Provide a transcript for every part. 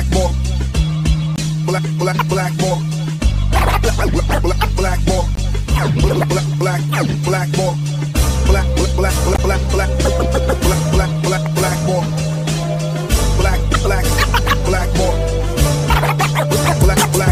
black more. Black, black, black more. Black, black, black, black more. Black, black, black more. Black, black, black, black, black, black, black, black, black more. Black, black, black more. Black, black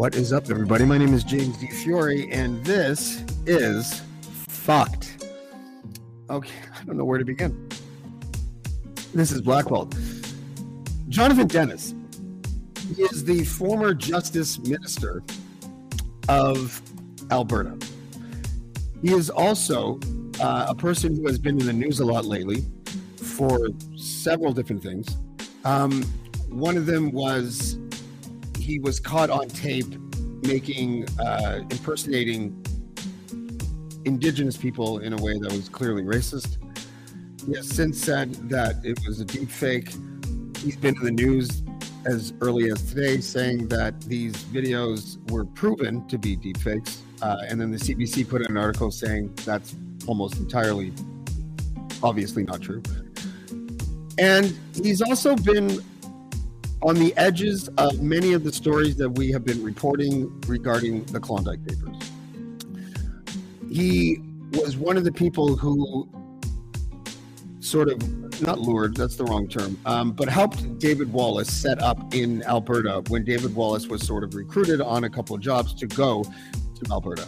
What is up, everybody? My name is James Di Fiore, and this is Fucked. Okay, I don't know where to begin. This is Blackwell. Jonathan Denis he is the former Justice Minister of Alberta. He is also uh, a person who has been in the news a lot lately for several different things. Um, one of them was he was caught on tape making uh, impersonating indigenous people in a way that was clearly racist. He has since said that it was a deep fake. He's been in the news as early as today saying that these videos were proven to be deep fakes. Uh, and then the CBC put an article saying that's almost entirely obviously not true. And he's also been on the edges of many of the stories that we have been reporting regarding the Klondike Papers. He was one of the people who sort of not lured, that's the wrong term, um, but helped David Wallace set up in Alberta when David Wallace was sort of recruited on a couple of jobs to go to Alberta.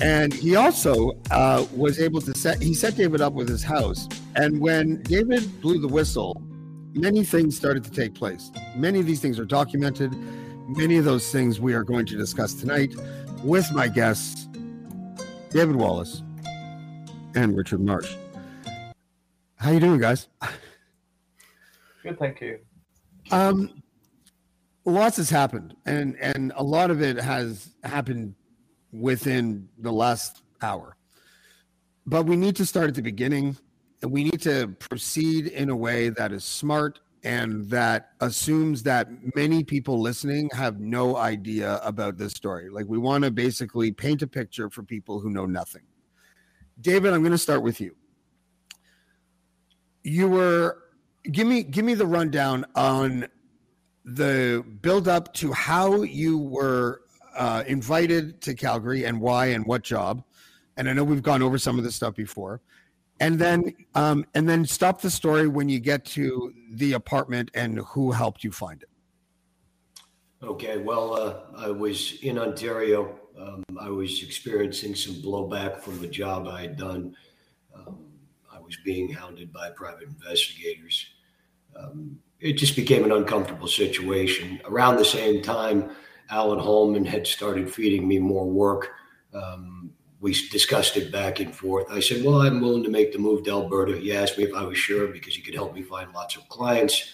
And he also uh, was able to set, he set David up with his house. And when David blew the whistle, many things started to take place. Many of these things are documented. Many of those things we are going to discuss tonight with my guests, David Wallace and Richard Marsh. How are you doing, guys? Good, thank you. Um, lots has happened, and and a lot of it has happened within the last hour. But we need to start at the beginning, we need to proceed in a way that is smart and that assumes that many people listening have no idea about this story. Like we want to basically paint a picture for people who know nothing. David, I'm going to start with you you were give me give me the rundown on the build up to how you were uh, invited to Calgary and why and what job. And I know we've gone over some of this stuff before. And then um, and then stop the story when you get to the apartment and who helped you find it. Okay, well, uh, I was in Ontario. Um, I was experiencing some blowback from the job I had done. Um, I was being hounded by private investigators. Um, it just became an uncomfortable situation. Around the same time, Alan Hallman had started feeding me more work. Um, we discussed it back and forth. I said, Well, I'm willing to make the move to Alberta. He asked me if I was sure because he could help me find lots of clients.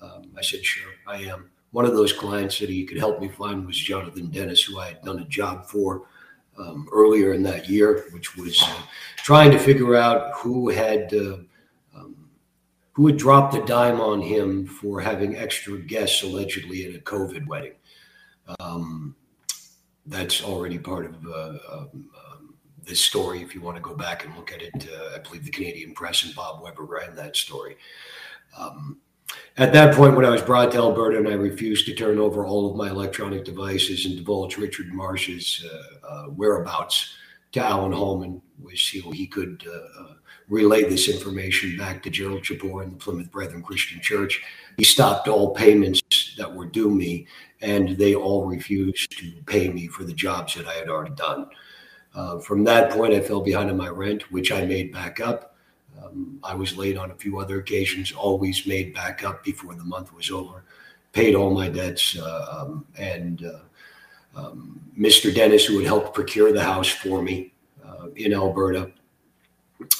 Um, I said, Sure, I am. One of those clients that he could help me find was Jonathan Denis, who I had done a job for um, earlier in that year, which was uh, trying to figure out who had uh, um, who had dropped the dime on him for having extra guests allegedly at a COVID wedding. Um, that's already part of uh, um, this story. If you want to go back and look at it, uh, I believe the Canadian Press and Bob Weber ran that story. Um, at that point, when I was brought to Alberta and I refused to turn over all of my electronic devices and divulge Richard Marsh's uh, uh, whereabouts to Alan Hallman, was he, he could uh, uh, relay this information back to Gerald Chipeur and the Plymouth Brethren Christian Church. He stopped all payments that were due me, and they all refused to pay me for the jobs that I had already done. Uh, from that point, I fell behind on my rent, which I made back up. Um, I was late on a few other occasions, always made back up before the month was over, paid all my debts. Uh, um, and uh, um, Mr. Denis, who had helped procure the house for me uh, in Alberta,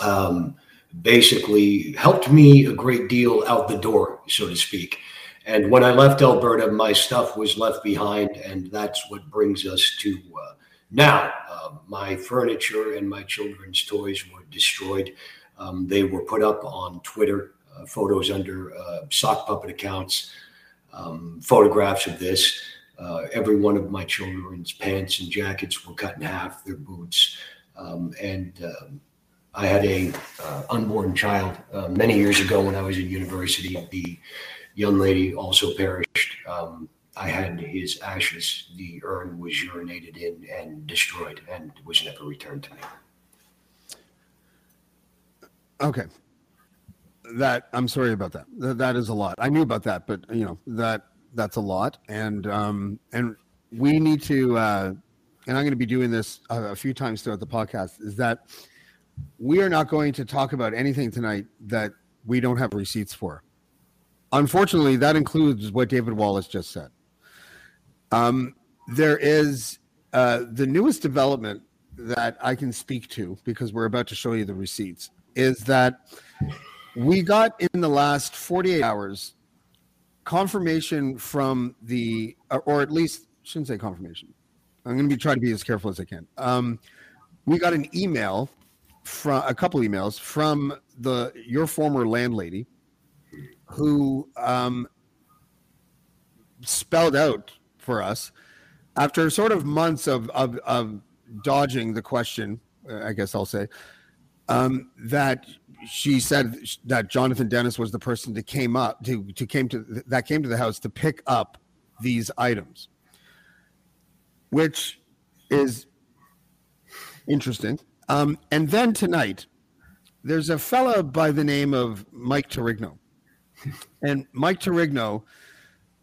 um, basically helped me a great deal out the door, so to speak. And when I left Alberta, my stuff was left behind, and that's what brings us to uh, now. Uh, my furniture and my children's toys were destroyed. Um, they were put up on Twitter, uh, photos under uh, sock puppet accounts. um, photographs of this. Uh, every one of my children's pants and jackets were cut in half, their boots. Um, and um, I had a uh, unborn child uh, many years ago when I was in university. The young lady also perished. I had his ashes. The urn was urinated in and destroyed, and was never returned to me. Okay. That I'm sorry about that. that. That is a lot. I knew about that, but you know that that's a lot, and um and we need to. uh and I'm going to be doing this a, a few times throughout the podcast. Is that we are not going to talk about anything tonight that we don't have receipts for. Unfortunately, that includes what David Wallace just said. Um, there is uh, the newest development that I can speak to because we're about to show you the receipts is that we got in the last 48 hours confirmation from the, or at least shouldn't say confirmation. I'm going to be trying to be as careful as I can. Um, we got an email from a couple emails from the your former landlady who um, spelled out for us after sort of months of of, of dodging the question. I guess I'll say um, that she said that Jonathan Denis was the person that came up to to came to that came to the house to pick up these items, which is interesting. Um, and then tonight, there's a fella by the name of Mike Terrigno, and Mike Terrigno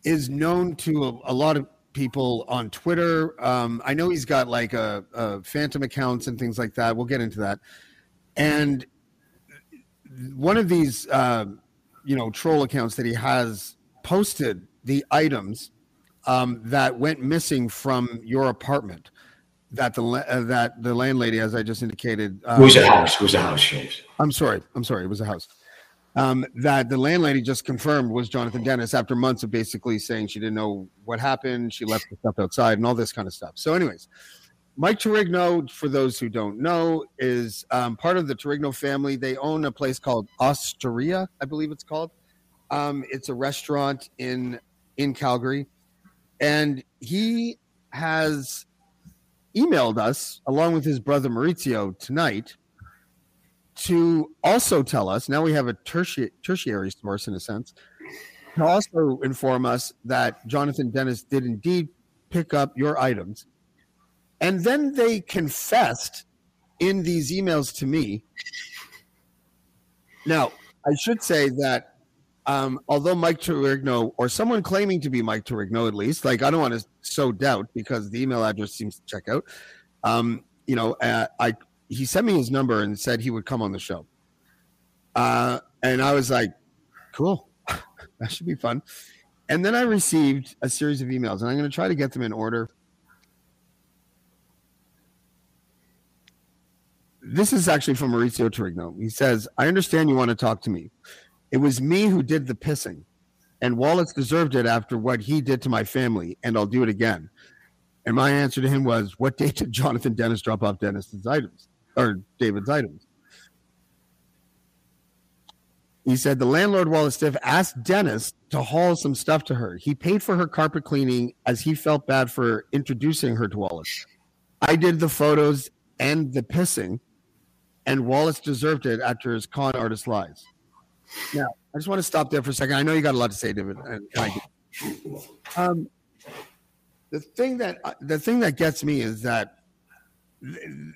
is known to a, a lot of people on Twitter. Um, I know he's got like a, a phantom accounts and things like that. We'll get into that and one of these, uh, you know, troll accounts that he has posted the items um, that went missing from your apartment. That the uh, that the landlady, as I just indicated, um, it was a house. It was a house, James. I'm sorry. I'm sorry. It was a house. Um, that the landlady just confirmed was Jonathan Denis after months of basically saying she didn't know what happened. She left the stuff outside and all this kind of stuff. So, anyways, Mike Terrigno, for those who don't know, is um, part of the Terrigno family. They own a place called Osteria, I believe it's called. Um, it's a restaurant in in Calgary, and he has emailed us along with his brother Maurizio tonight to also tell us. Now we have a tertiary, tertiary source in a sense to also inform us that Jonathan Denis did indeed pick up your items and then they confessed in these emails to me. Now, I should say that um, although Mike Terrigno, or someone claiming to be Mike Terrigno at least, like I don't want to sow doubt because the email address seems to check out. Um, you know, uh, I he sent me his number and said he would come on the show. Uh, and I was like, cool, that should be fun. And then I received a series of emails, and I'm going to try to get them in order. this is actually from Maurizio Terrigno. He says, I understand you want to talk to me. It was me who did the pissing, and Wallace deserved it after what he did to my family, and I'll do it again. And my answer to him was, What date did Jonathan Denis drop off Denis's items or David's items? He said the landlord Wallace Stiff asked Denis to haul some stuff to her. He paid for her carpet cleaning as he felt bad for introducing her to Wallace. I did the photos and the pissing and Wallace deserved it after his con artist lies. Now, I just want to stop there for a second. I know you got a lot to say, David. Um, the thing that the thing that gets me is that th-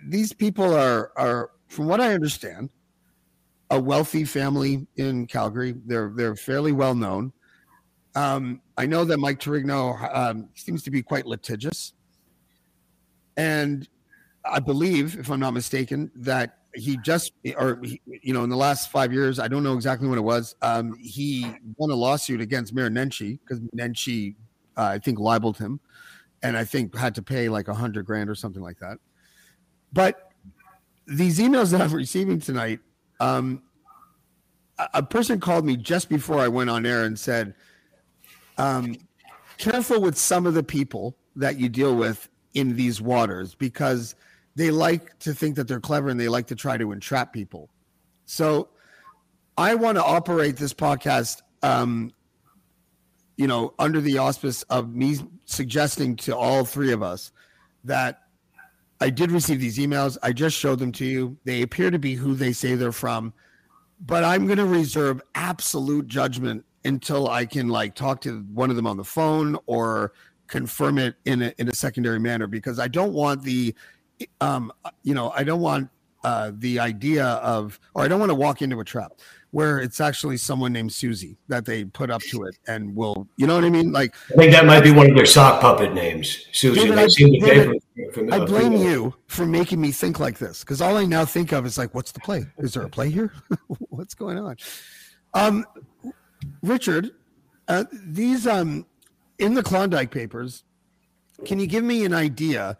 these people are are, from what I understand, a wealthy family in Calgary. They're they're fairly well known. Um, I know that Mike Terrigno um, seems to be quite litigious, and I believe, if I'm not mistaken, that he just or he, you know in the last five years i don't know exactly when it was um, he won a lawsuit against mayor nenshi because nenshi uh, i think libeled him and i think had to pay like a hundred grand or something like that but these emails that i'm receiving tonight um, a, person called me just before i went on air and said um, careful with some of the people that you deal with in these waters because they like to think that they're clever and they like to try to entrap people. So I want to operate this podcast um, you know, under the auspice of me suggesting to all three of us that I did receive these emails. I just showed them to you. They appear to be who they say they're from, but I'm going to reserve absolute judgment until I can like talk to one of them on the phone or confirm it in a, in a secondary manner because I don't want the um you know I don't want uh the idea of or I don't want to walk into a trap where it's actually someone named Susie that they put up to it and will you know what I mean like I think that might be one of their sock puppet names, Susie. David, I- David, from- I blame you for making me think like this because all I now think of is like, what's the play? Is there a play here? what's going on? Um, Richard, uh, these um, in the Klondike Papers, can you give me an idea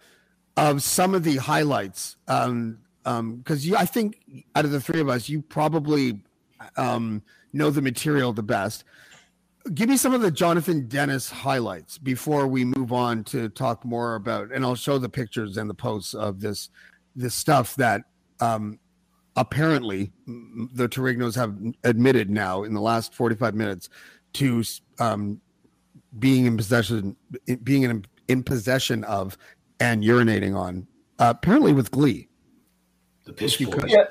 of some of the highlights? Um, um, because you, I think out of the three of us, you probably um, know the material the best. Give me some of the Jonathan Denis highlights before we move on to talk more about, and I'll show the pictures and the posts of this this stuff that um, apparently the Terrignos have admitted now in the last 45 minutes to um, being in possession, being in, in possession of and urinating on, uh, apparently with glee. The piss You boys. could. Yeah.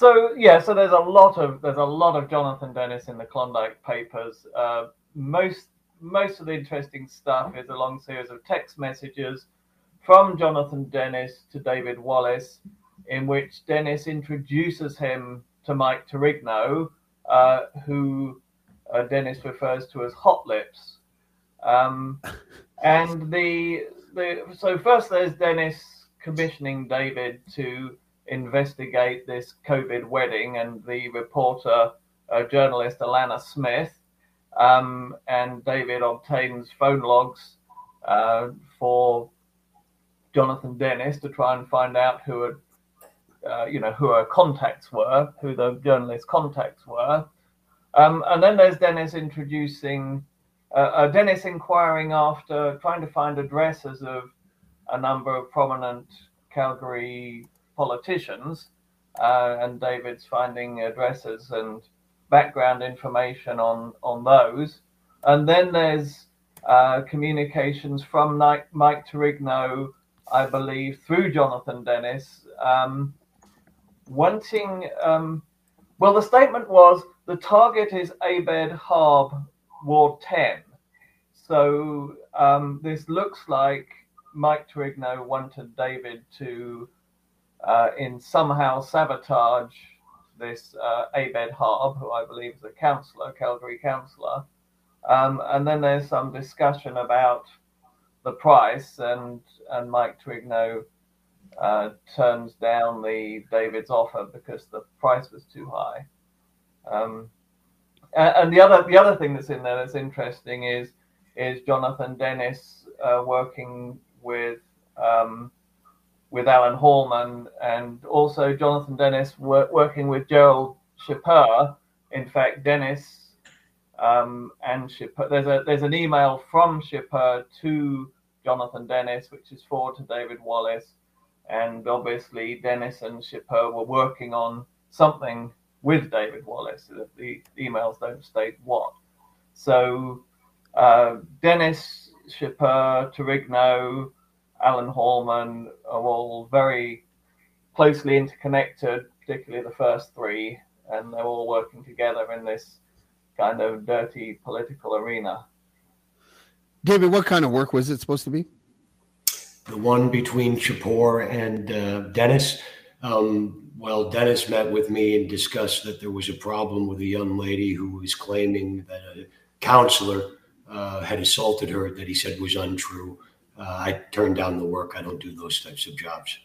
So yeah, so there's a lot of there's a lot of Jonathan Denis in the Klondike Papers. Uh, most most of the interesting stuff is a long series of text messages from Jonathan Denis to David Wallace, in which Denis introduces him to Mike Terrigno, uh, who uh, Denis refers to as Hot Lips. Um, and the the so first there's Denis commissioning David to investigate this COVID wedding, and the reporter, uh, journalist Alanna Smith, um, and David obtains phone logs uh, for Jonathan Denis to try and find out who had, uh, you know, who her contacts were, who the journalist's contacts were. Um, and then there's Denis introducing, uh, uh, Denis inquiring after, trying to find addresses of a number of prominent Calgary politicians, uh, and David's finding addresses and background information on on those. And then there's uh, communications from Mike, Mike Terrigno, I believe, through Jonathan Denis, um, wanting. Um, well, the statement was the target is Abed Harb, Ward 10. So um, this looks like Mike Terrigno wanted David to, uh, in somehow sabotage this uh, Abed Harb, who I believe is a councillor, Calgary councillor. Um, and then there's some discussion about the price, and and Mike Terrigno uh, turns down the David's offer because the price was too high. Um, and the other the other thing that's in there that's interesting is is Jonathan Denis uh, working with um, with Alan Hallman and also Jonathan Denis wor- working with Gerald Chipeur. In fact, Denis um, and Chipeur, there's a there's an email from Chipeur to Jonathan Denis, which is forwarded to David Wallace, and obviously Denis and Chipeur were working on something with David Wallace. The, the emails don't state what. So uh, Denis Chipeur, Terrigno, Alan Hallman are all very closely interconnected, particularly the first three, and they're all working together in this kind of dirty political arena. David, what kind of work was it supposed to be? the one between Chipeur and uh, Denis. Um, well, Denis met with me and discussed that there was a problem with a young lady who was claiming that a counselor uh, had assaulted her that he said was untrue. Uh, I turn down the work. I don't do those types of jobs.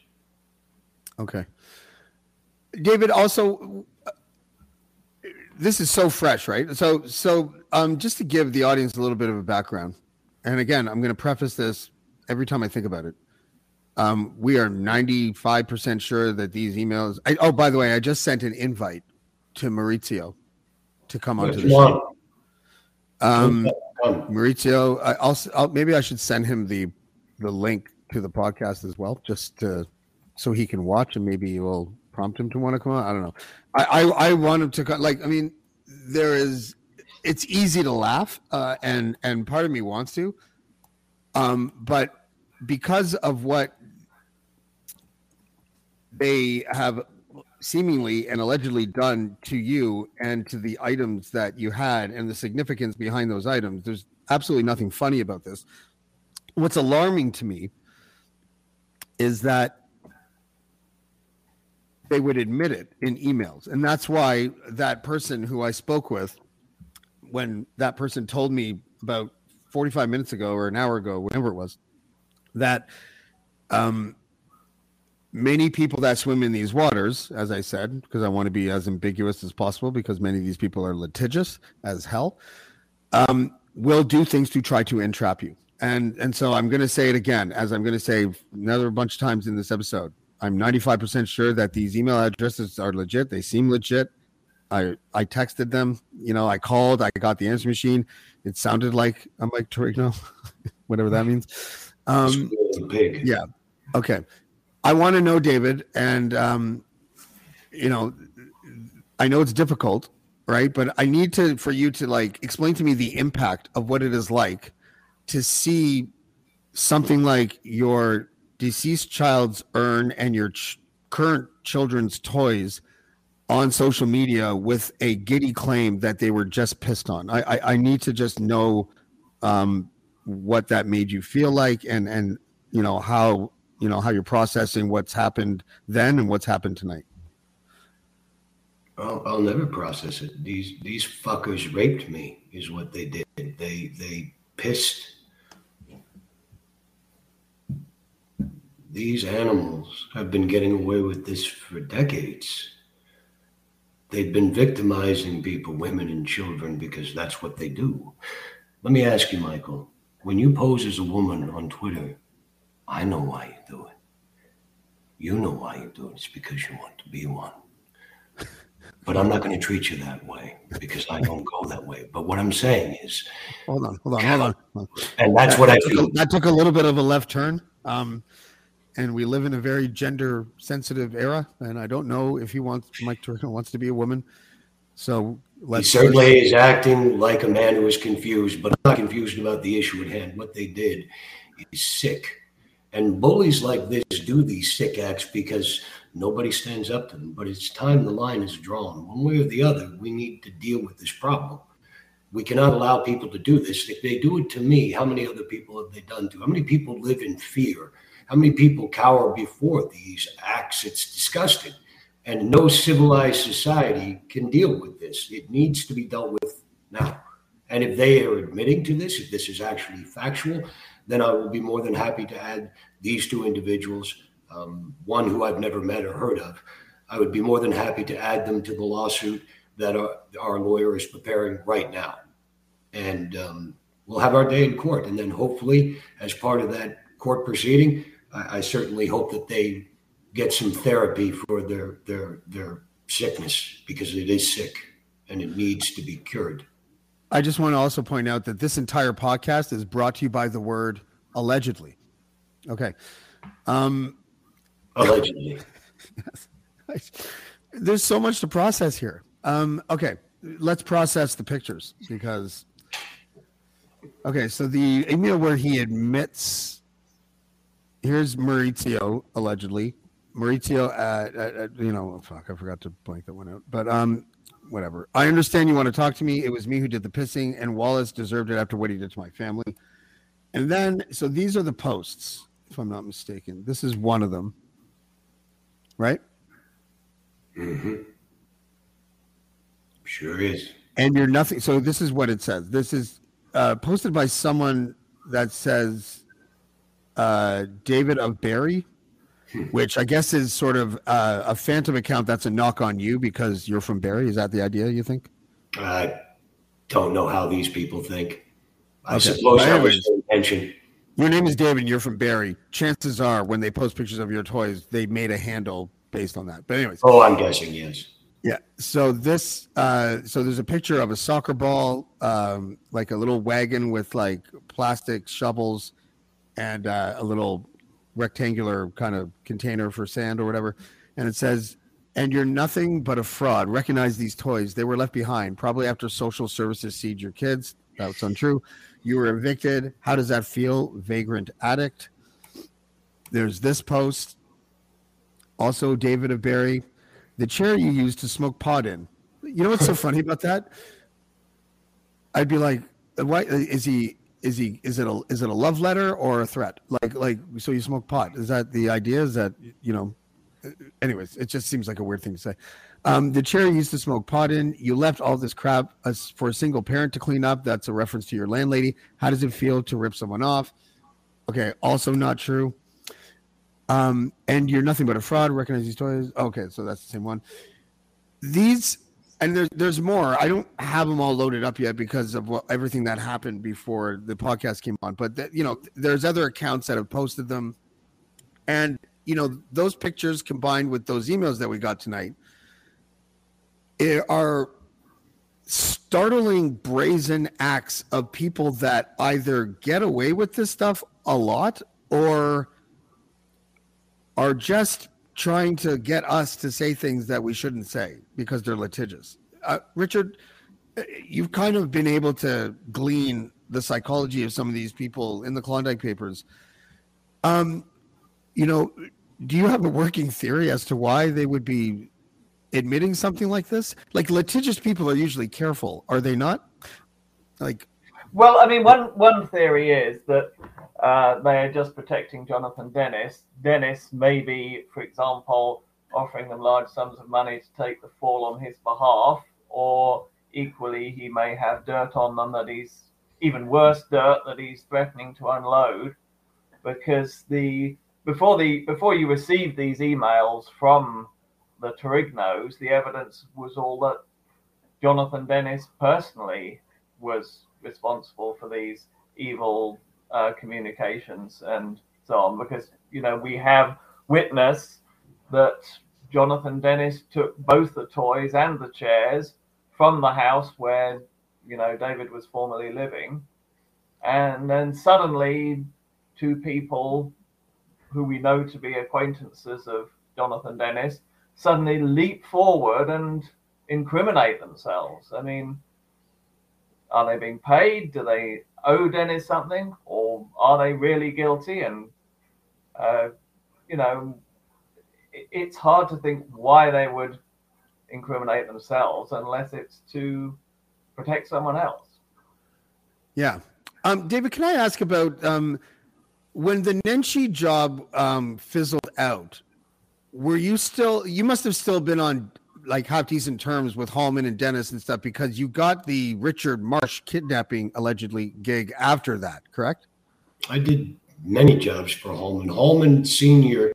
Okay. David, also, this is so fresh, right? So, so um, just to give the audience a little bit of a background, and again, I'm going to preface this every time I think about it. Um, we are 95% sure that these emails. I, oh, by the way, I just sent an invite to Maurizio to come onto the show. Um, Maurizio, I, I'll, I'll maybe I should send him the the link to the podcast as well, just to, so he can watch and maybe will prompt him to want to come on. I don't know. I I, I want him to like. I mean, there is it's easy to laugh, uh, and and part of me wants to, um, but because of what they have seemingly and allegedly done to you and to the items that you had and the significance behind those items, there's absolutely nothing funny about this. What's alarming to me is that they would admit it in emails. And that's why that person who I spoke with, when that person told me about 45 minutes ago or an hour ago, whatever it was, that um, many people that swim in these waters, as I said, because I want to be as ambiguous as possible, because many of these people are litigious as hell, um, will do things to try to entrap you. And and so I'm going to say it again, as I'm going to say another bunch of times in this episode. I'm 95% sure that these email addresses are legit. They seem legit. I I texted them. You know, I called. I got the answer machine. It sounded like I'm like Torino, whatever that means. Um, yeah. Okay. I want to know, David, and um, you know, I know it's difficult, right? But I need to for you to like explain to me the impact of what it is like to see something like your deceased child's urn and your ch- current children's toys on social media with a giddy claim that they were just pissed on. I I, I need to just know um, what that made you feel like, and and you know how you know how you're processing what's happened then and what's happened tonight. I'll, I'll never process it. These these fuckers raped me, is what they did. They they pissed These animals have been getting away with this for decades. They've been victimizing people, women and children, because that's what they do. Let me ask you, Michael, when you pose as a woman on Twitter, I know why you do it. You know why you do it. It's because you want to be one. But I'm not going to treat you that way because I don't go that way. But what I'm saying is, hold on, hold on, hold on. Hold on. And that's what I feel. That took a little bit of a left turn. Um, and we live in a very gender sensitive era. And I don't know if he wants Mike Turner wants to be a woman. So let's. He certainly is acting like a man who is confused, but I'm not confused about the issue at hand. What they did is sick. And bullies like this do these sick acts because nobody stands up to them. But it's time the line is drawn. One way or the other, we need to deal with this problem. We cannot allow people to do this. If they do it to me, how many other people have they done to? How many people live in fear? How many people cower before these acts? It's disgusting. And no civilized society can deal with this. It needs to be dealt with now. And if they are admitting to this, if this is actually factual, then I will be more than happy to add these two individuals, um, one who I've never met or heard of. I would be more than happy to add them to the lawsuit that our, our lawyer is preparing right now. And um, we'll have our day in court. And then hopefully, as part of that court proceeding, I, I certainly hope that they get some therapy for their their their sickness because it is sick and it needs to be cured. I just want to also point out that this entire podcast is brought to you by the word allegedly. Okay. Um, allegedly. There's so much to process here. Um, okay, let's process the pictures because. Okay, so the email where he admits here's Maurizio allegedly. Maurizio, you know, oh, fuck, I forgot to blank that one out. But um, whatever. I understand you want to talk to me. It was me who did the pissing, and Wallace deserved it after what he did to my family. And then, so these are the posts, if I'm not mistaken. This is one of them, right? Mm-hmm. Sure is. And you're nothing. So this is what it says. This is uh, posted by someone that says uh, David of Barry, which I guess is sort of uh, a phantom account that's a knock on you because you're from Barrie. Is that the idea you think? I don't know how these people think. I okay. suppose that was intention. Your name is David and you're from Barrie. Chances are when they post pictures of your toys, they made a handle based on that. But anyways. Oh, I'm guessing, yes. Yeah. So this, uh, so there's a picture of a soccer ball, um, like a little wagon with like plastic shovels and uh, a little rectangular kind of container for sand or whatever. And it says, and you're nothing but a fraud. Recognize these toys. They were left behind, probably after social services seed your kids. That's untrue. You were evicted. How does that feel? Vagrant addict. There's this post. Also, David of Barry, the chair you used to smoke pot in. You know what's so funny about that? I'd be like, why is he is he is it a is it a love letter or a threat? Like like so you smoke pot? Is that the idea? Is that you know? Anyways, it just seems like a weird thing to say. Um, the chair used to smoke pot in. You left all this crap for a single parent to clean up. That's a reference to your landlady. How does it feel to rip someone off? Okay, also not true. Um, and you're nothing but a fraud. Recognize these toys. Okay, so that's the same one. These and there's there's more. I don't have them all loaded up yet because of what, everything that happened before the podcast came on. But that, you know, there's other accounts that have posted them, and you know, those pictures combined with those emails that we got tonight eh, are startling brazen acts of people that either get away with this stuff a lot or are just trying to get us to say things that we shouldn't say because they're litigious. Uh, Richard, uh, you've kind of been able to glean the psychology of some of these people in the Klondike Papers. Um, you know, do you have a working theory as to why they would be admitting something like this? Like litigious people are usually careful, are they not? Like, well, I mean, one one theory is that uh, they are just protecting Jonathan Denis. Denis may be, for example, offering them large sums of money to take the fall on his behalf, or equally, he may have dirt on them that he's even worse dirt that he's threatening to unload, because the before the before you received these emails from the Terrignos, the evidence was all that Jonathan Denis personally was responsible for these evil uh, communications and so on, because you know we have witness that Jonathan Denis took both the toys and the chairs from the house where you know David was formerly living, and then suddenly two people who we know to be acquaintances of Jonathan Denis suddenly leap forward and incriminate themselves. I mean, are they being paid? Do they owe Denis something, or are they really guilty? And uh, you know, it, it's hard to think why they would incriminate themselves unless it's to protect someone else. Yeah, um, David, can I ask about um, when the Nenshi job um, fizzled out? Were you still? You must have still been on like have decent terms with Hallman and Denis and stuff because you got the Richard Marsh kidnapping allegedly gig after that, correct? I did many jobs for Hallman. Hallman Senior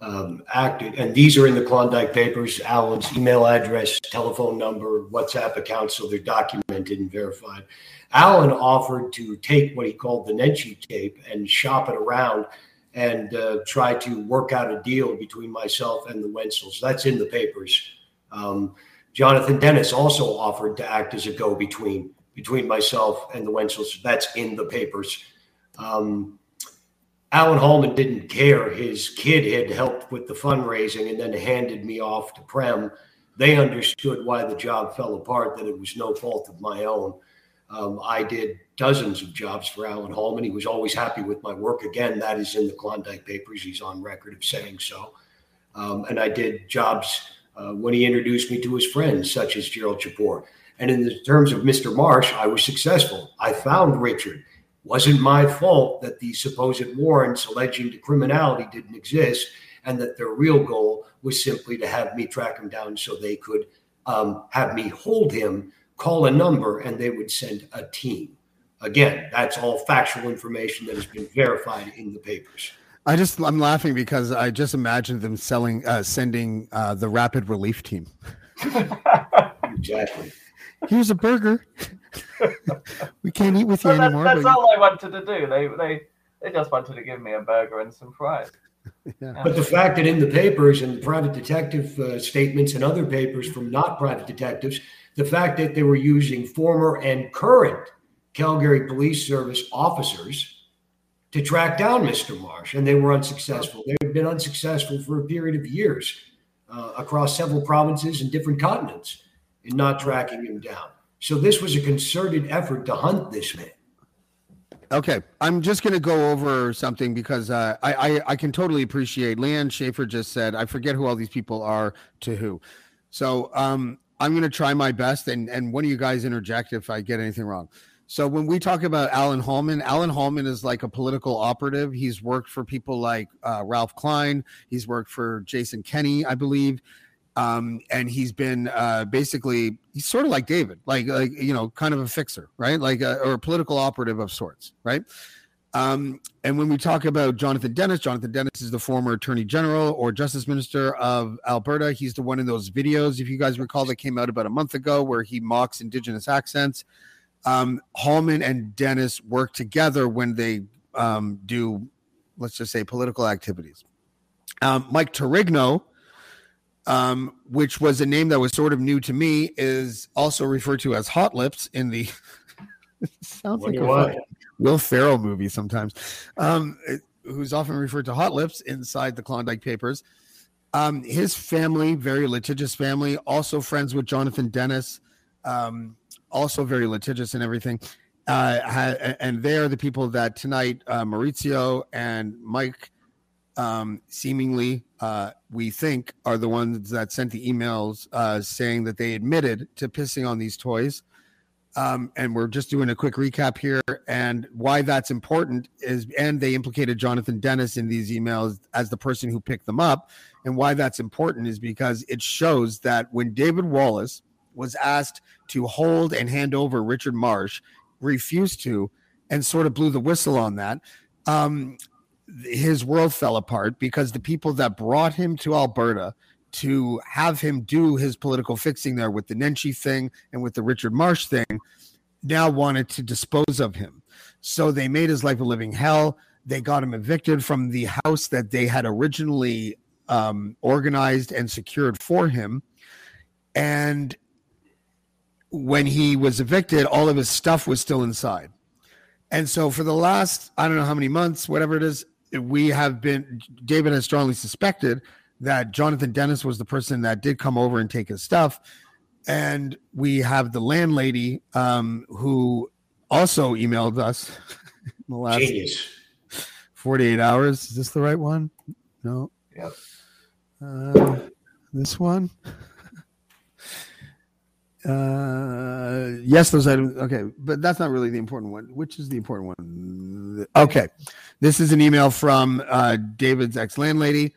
um, acted, and these are in the Klondike Papers. Alan's email address, telephone number, WhatsApp account, so they're documented and verified. Alan offered to take what he called the Nenshi tape and shop it around and uh, try to work out a deal between myself and the Wenzels. That's in the papers. Um, Jonathan Denis also offered to act as a go between between myself and the Wenzels. That's in the papers. Um, Alan Hallman didn't care. His kid had helped with the fundraising and then handed me off to Prem. They understood why the job fell apart, that it was no fault of my own. Um, I did dozens of jobs for Alan Hallman. He was always happy with my work. Again, that is in the Klondike Papers. He's on record of saying so. Um, and I did jobs uh, when he introduced me to his friends, such as Gerald Chipeur. And in the terms of Mr. Marsh, I was successful. I found Richard. Wasn't my fault that the supposed warrants alleging the criminality didn't exist, and that their real goal was simply to have me track him down so they could um, have me hold him, call a number, and they would send a team. Again, that's all factual information that has been verified in the papers. I just I'm laughing because I just imagined them selling uh, sending uh, the rapid relief team. exactly. Here's a burger. we can't eat with you well, anymore. That's, that's all I wanted to do. They they they just wanted to give me a burger and some fries. Yeah. But the fact that in the papers and private detective uh, statements and other papers from not private detectives, the fact that they were using former and current Calgary Police Service officers to track down Mr. Marsh, and they were unsuccessful. They had been unsuccessful for a period of years. uh, across several provinces and different continents in not tracking him down. So this was a concerted effort to hunt this man. Okay, I'm just going to go over something because uh, I, I, I can totally appreciate. Leanne Schaefer just said, "I forget who all these people are to who." So um, I'm going to try my best, and and one of you guys interject if I get anything wrong. So when we talk about Alan Hallman, Alan Hallman is like a political operative. He's worked for people like uh, Ralph Klein. He's worked for Jason Kenney, I believe. Um, and he's been uh, basically he's sort of like David, like like you know, kind of a fixer, right? Like a, or a political operative of sorts, right? Um, and when we talk about Jonathan Denis, Jonathan Denis is the former Attorney General or Justice Minister of Alberta. He's the one in those videos, if you guys recall, that came out about a month ago, where he mocks Indigenous accents um, Hallman and Denis work together when they um, do, let's just say, political activities. Um, Mike Terrigno, um, which was a name that was sort of new to me, is also referred to as Hot Lips in the. sounds like a Will Ferrell movie sometimes. Um, who's often referred to Hot Lips inside the Klondike Papers. Um, his family, very litigious family, also friends with Jonathan Denis. Um, also very litigious and everything. Uh, and they are the people that tonight uh, Maurizio and Mike um, seemingly uh, we think are the ones that sent the emails uh, saying that they admitted to pissing on these toys. Um, and we're just doing a quick recap here. And why that's important is, and they implicated Jonathan Denis in these emails as the person who picked them up. And why that's important is because it shows that when David Wallace was asked to hold and hand over Richard Marsh, refused to, and sort of blew the whistle on that. Um, his world fell apart because the people that brought him to Alberta to have him do his political fixing there with the Nenshi thing and with the Richard Marsh thing now wanted to dispose of him. So they made his life a living hell. They got him evicted from the house that they had originally um, organized and secured for him. And when he was evicted, all of his stuff was still inside. And so for the last, I don't know how many months, whatever it is, we have been, David has strongly suspected that Jonathan Denis was the person that did come over and take his stuff. And we have the landlady um, who also emailed us in the last Genius. 48 hours. Is this the right one? No. Yep. Uh, this one? Uh, yes, those items. Okay, but that's not really the important one. Which is the important one? Okay, this is an email from uh, David's ex landlady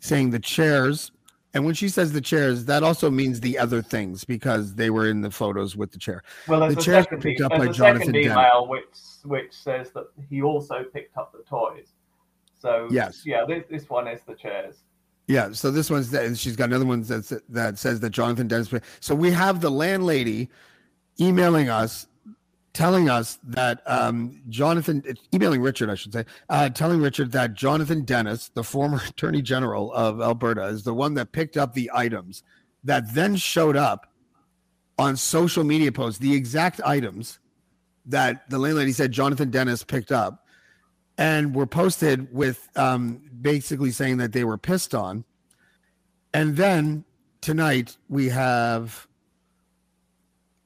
saying the chairs. And when she says the chairs, that also means the other things because they were in the photos with the chair. Well, the chairs were picked up by Jonathan email which which says that he also picked up the toys. So yes, yeah, this, this one is the chairs. Yeah, so this one's that she's got another one that that says that Jonathan Denis. So we have the landlady emailing us, telling us that um, Jonathan, emailing Richard, I should say, uh, telling Richard that Jonathan Denis, the former Attorney General of Alberta, is the one that picked up the items that then showed up on social media posts, the exact items that the landlady said Jonathan Denis picked up and were posted with um, basically saying that they were pissed on. And then tonight we have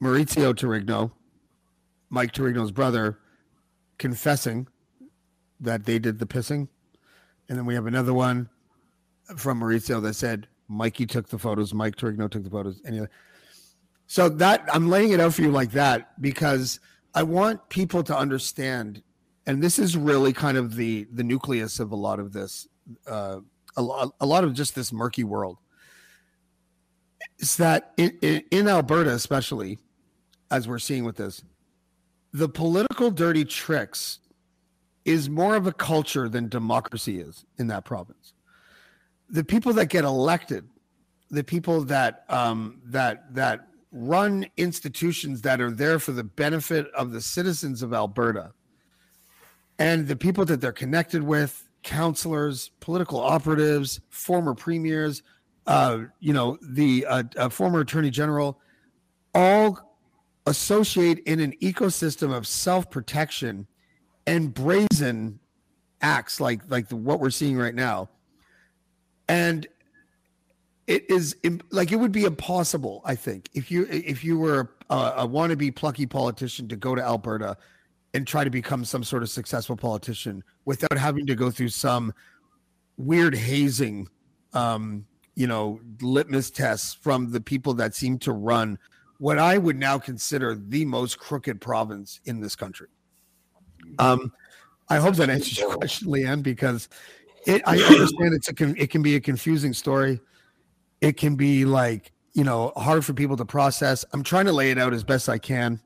Maurizio Terrigno, Mike Terrigno's brother, confessing that they did the pissing. And then we have another one from Maurizio that said Mikey took the photos, Mike Terrigno took the photos. Anyway, so that I'm laying it out for you like that because I want people to understand and this is really kind of the the nucleus of a lot of this uh, a, lot, a lot of just this murky world. Is that in, in, in alberta especially as we're seeing with this the political dirty tricks is more of a culture than democracy is in that province. The people that get elected the people that um, that that run institutions that are there for the benefit of the citizens of alberta and the people that they're connected with counselors political operatives former premiers uh, you know the uh, uh, former attorney general all associate in an ecosystem of self-protection and brazen acts like like the, what we're seeing right now and it is like it would be impossible. I think if you if you were a, a wannabe plucky politician to go to Alberta and try to become some sort of successful politician without having to go through some weird hazing, um, you know, litmus tests from the people that seem to run what I would now consider the most crooked province in this country. Um, I hope that answers your question, Leanne, because it, I understand it's a it can be a confusing story. It can be like you know hard for people to process. I'm trying to lay it out as best I can.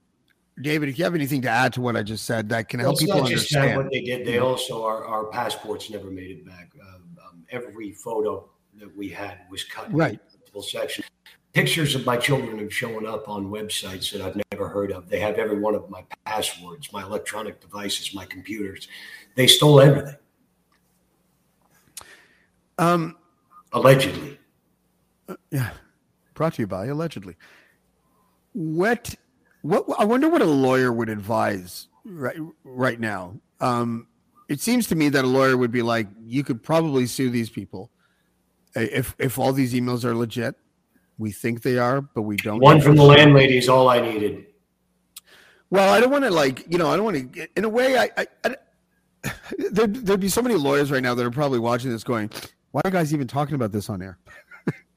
David, if you have anything to add to what I just said, that can help well, people not just understand. what they did; they also our, our passports never made it back. Um, um, every photo that we had was cut right. multiple sections. Pictures of my children have shown up on websites that I've never heard of. They have every one of my passwords, my electronic devices, my computers. They stole everything. Um, allegedly. Uh, yeah, brought to you by allegedly. What? What? I wonder what a lawyer would advise right right now. Um, it seems to me that a lawyer would be like, you could probably sue these people if if all these emails are legit. We think they are, but we don't. One from the landlady is all I needed. Well, I don't want to like you know I don't want to. In a way, I, I, I there there'd be so many lawyers right now that are probably watching this going, why are guys even talking about this on air?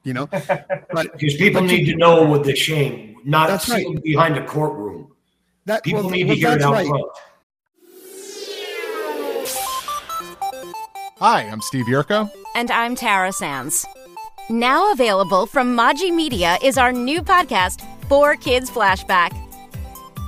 You know, but because people but need you, to know with the shame, not that's right. behind a courtroom. That people well, need well, to hear it out right. front. Hi, I'm Steve Yerko. And I'm Tara Sands. Now available from Maji Media is our new podcast, Four Kids Flashback.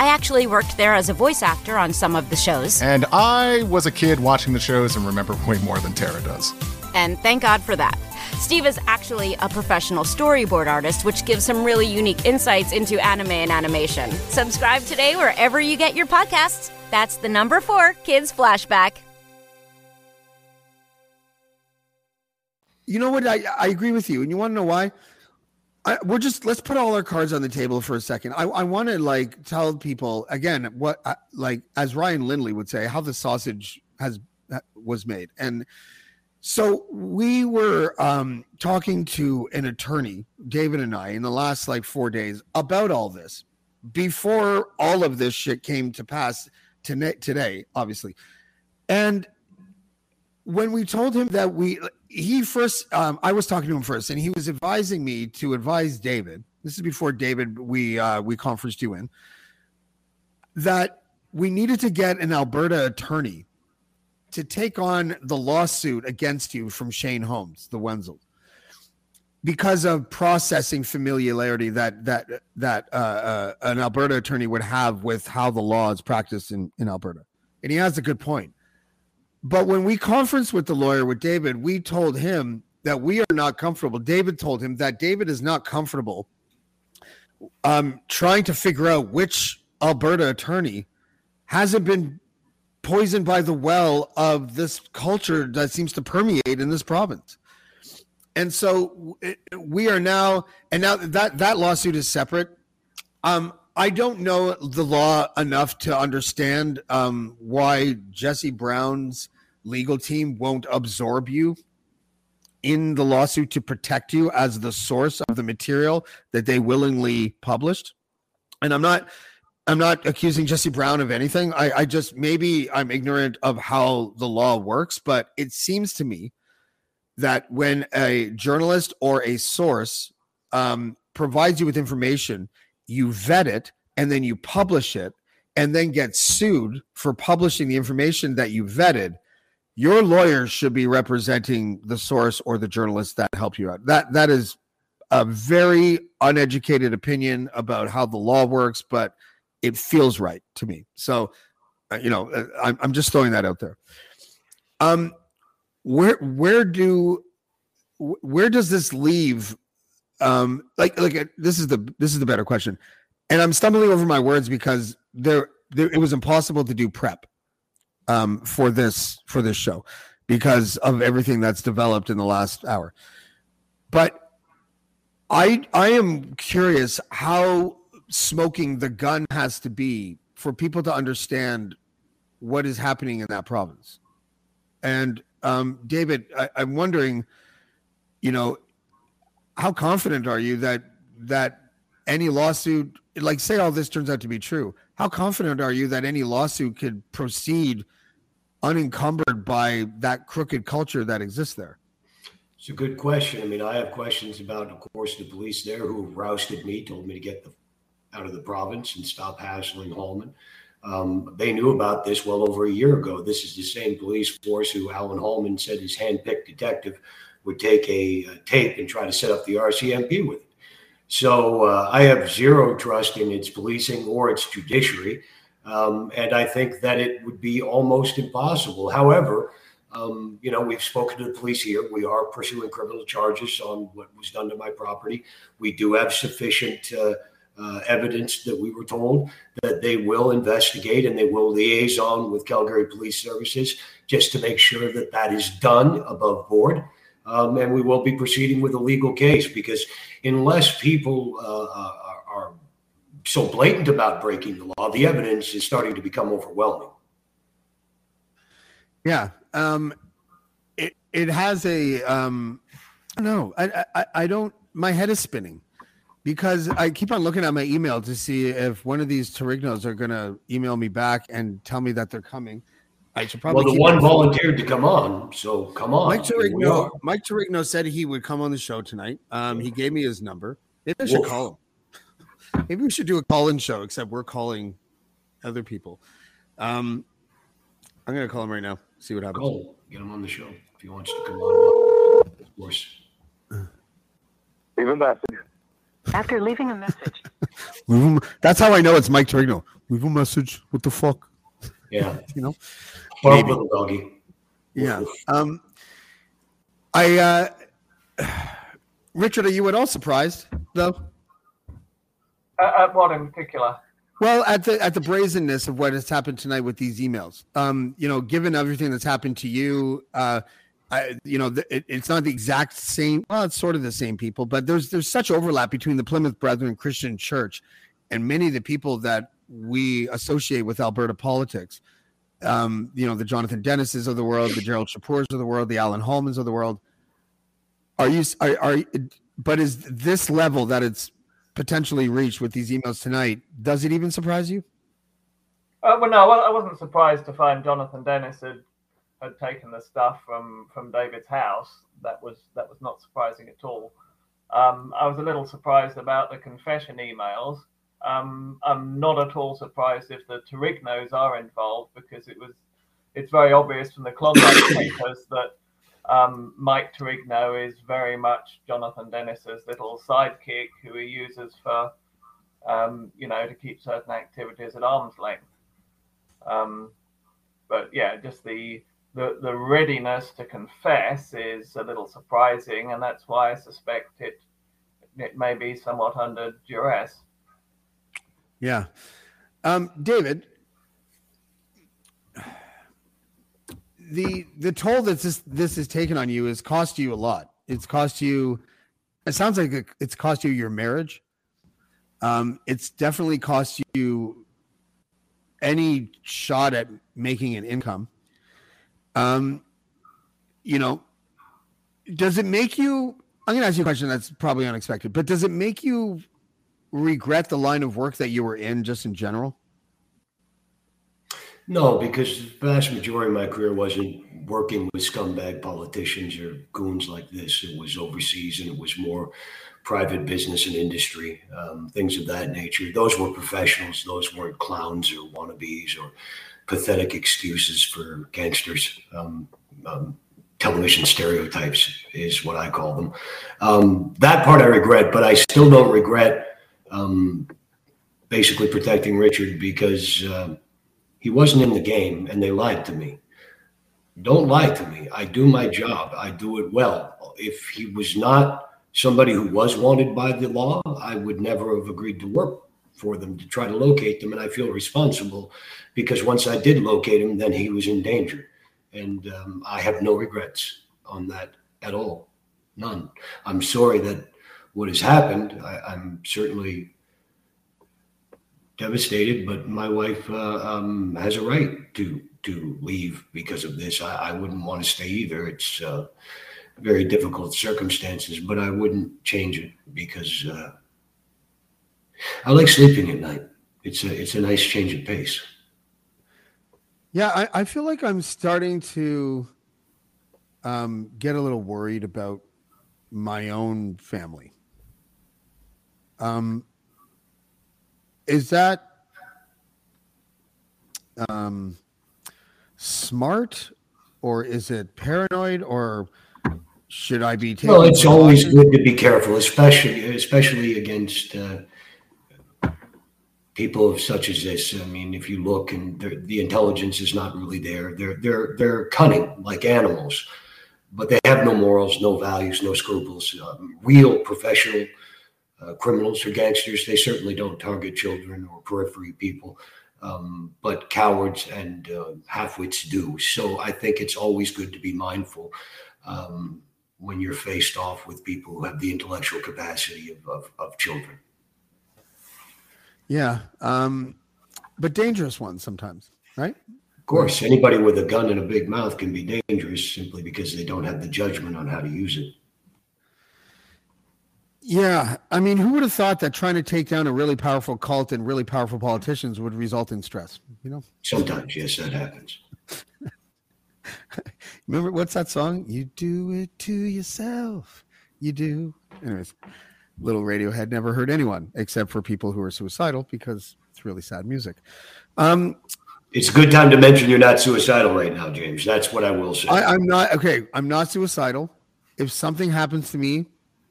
I actually worked there as a voice actor on some of the shows. And I was a kid watching the shows and remember way more than Tara does. And thank God for that. Steve is actually a professional storyboard artist, which gives some really unique insights into anime and animation. Subscribe today wherever you get your podcasts. That's the number four Kids Flashback. You know what? I, I agree with you. And you want to know why? I, we're just let's put all our cards on the table for a second. I, I want to like tell people again what uh, like as Ryan Lindley would say how the sausage has was made, and so we were um, talking to an attorney, David and I, in the last like four days about all this before all of this shit came to pass today, today, obviously, and when we told him that we he first um, i was talking to him first and he was advising me to advise david this is before david we uh, we conferenced you in that we needed to get an alberta attorney to take on the lawsuit against you from shane holmes the wenzel because of processing familiarity that that that uh, uh, an alberta attorney would have with how the law is practiced in in alberta. And he has a good point but when we conference with the lawyer with David, we told him that we are not comfortable. David told him that David is not comfortable um, trying to figure out which Alberta attorney hasn't been poisoned by the well of this culture that seems to permeate in this province. And so we are now, and now that that lawsuit is separate. Um, I don't know the law enough to understand um, why Jesse Brown's legal team won't absorb you in the lawsuit to protect you as the source of the material that they willingly published. And I'm not I'm not accusing Jesse Brown of anything. I, I just maybe I'm ignorant of how the law works, but it seems to me that when a journalist or a source um, provides you with information, you vet it and then you publish it and then get sued for publishing the information that you vetted your lawyer should be representing the source or the journalist that helped you out. That that is a very uneducated opinion about how the law works, but it feels right to me. So, uh, you know, uh, I'm I'm just throwing that out there. Um, where where do where does this leave? Um, like like uh, this is the this is the better question, and I'm stumbling over my words because there there, it was impossible to do prep um, for this for this show because of everything that's developed in the last hour. But I I am curious how smoking the gun has to be for people to understand what is happening in that province. And um, David, I, I'm wondering, you know, how confident are you that that any lawsuit, like say all this turns out to be true, how confident are you that any lawsuit could proceed unencumbered by that crooked culture that exists there? It's a good question. I mean, I have questions about, of course, the police there who rousted me, told me to get the, out of the province and stop hassling Hallman. Um, they knew about this well over a year ago. This is the same police force who Alan Hallman said his handpicked detective would take a, a tape and try to set up the RCMP with it. So uh, I have zero trust in its policing or its judiciary. Um, and I think that it would be almost impossible. However, um, you know, we've spoken to the police here. We are pursuing criminal charges on what was done to my property. We do have sufficient uh, uh, evidence that we were told that they will investigate and they will liaison with Calgary Police Services just to make sure that that is done above board. Um, and we will be proceeding with a legal case because unless people uh, are, are so blatant about breaking the law, the evidence is starting to become overwhelming. Yeah, um, it it has a um, no, I, I I don't. My head is spinning because I keep on looking at my email to see if one of these Terrignos are going to email me back and tell me that they're coming. I should probably. Well, the one volunteered to come on, so come on. Mike Terrigno, Mike Terrigno said he would come on the show tonight. Um, he gave me his number. Maybe I should Wolf. call him. Maybe we should do a call-in show, except we're calling other people. Um, I'm going to call him right now. See what happens. Call, get him on the show if he wants to come on. Of course. Leave a message. After leaving a message. That's how I know it's Mike Terrigno. Leave a message. What the fuck? Yeah. you know? Bark with a doggy. Yeah. Um, I, uh, Richard, are you at all surprised, though? Uh, at what in particular? Well, at the at the brazenness of what has happened tonight with these emails, um, you know, given everything that's happened to you, uh, I, you know, it, it's not the exact same. Well, it's sort of the same people, but there's there's such overlap between the Plymouth Brethren Christian Church and many of the people that we associate with Alberta politics. Um, you know, the Jonathan Denises of the world, the Gerald Chipeurs of the world, the Alan Hallmans of the world. Are you are, are but is this level that it's potentially reached with these emails tonight? Does it even surprise you? Uh, well, no, I wasn't surprised to find Jonathan Denis had had taken the stuff from from David's house. That was that was not surprising at all. Um, I was a little surprised about the confession emails. Um, I'm not at all surprised if the Terrignos are involved because it was it's very obvious from the Klondike papers that um, Mike Terrigno is very much Jonathan Denis's little sidekick who he uses for um, you know to keep certain activities at arm's length. Um, but yeah, just the the, the readiness to confess is a little surprising, and that's why I suspect it it may be somewhat under duress. Yeah, um, David, the the toll that this this has taken on you has cost you a lot. It's cost you. It sounds like it's cost you your marriage. Um, it's definitely cost you any shot at making an income. Um, you know, does it make you? I'm going to ask you a question that's probably unexpected, but does it make you regret the line of work that you were in, just in general? No, because the vast majority of my career wasn't working with scumbag politicians or goons like this. It was overseas and it was more private business and industry, um, things of that nature. Those were professionals. Those weren't clowns or wannabes or pathetic excuses for gangsters. Um, um, television stereotypes is what I call them. Um, that part I regret, but I still don't regret um, basically protecting Richard because uh, he wasn't in the game and they lied to me. Don't lie to me. I do my job. I do it well. If he was not somebody who was wanted by the law, I would never have agreed to work for them to try to locate them, and I feel responsible because once I did locate him, then he was in danger, and um, I have no regrets on that at all, none. I'm sorry that what has happened. I, I'm certainly devastated, but my wife uh, um, has a right to to leave because of this. I, I wouldn't want to stay either. It's uh, very difficult circumstances, but I wouldn't change it because uh, I like sleeping at night. It's a it's a nice change of pace. Yeah, I, I feel like I'm starting to um, get a little worried about my own family. Um, is that um, smart or is it paranoid or should I be taking? Well, it's always good to be careful, especially especially against uh, people such as this. I mean, if you look and the intelligence is not really there, they're they're they're cunning like animals, but they have no morals, no values, no scruples. Um, real professional uh, criminals or gangsters, they certainly don't target children or periphery people. Um, but cowards and uh, halfwits do. So I think it's always good to be mindful um, when you're faced off with people who have the intellectual capacity of, of, of children. Yeah, um, but dangerous ones sometimes, right? Of course, anybody with a gun and a big mouth can be dangerous simply because they don't have the judgment on how to use it. Yeah, I mean, who would have thought that trying to take down a really powerful cult and really powerful politicians would result in stress? You know, sometimes yes, that happens. Remember what's that song? You do it to yourself. You do. Anyways, little Radiohead never hurt anyone except for people who are suicidal because it's really sad music. Um, it's a good time to mention you're not suicidal right now, James. That's what I will say. I, I'm not. Okay, I'm not suicidal. If something happens to me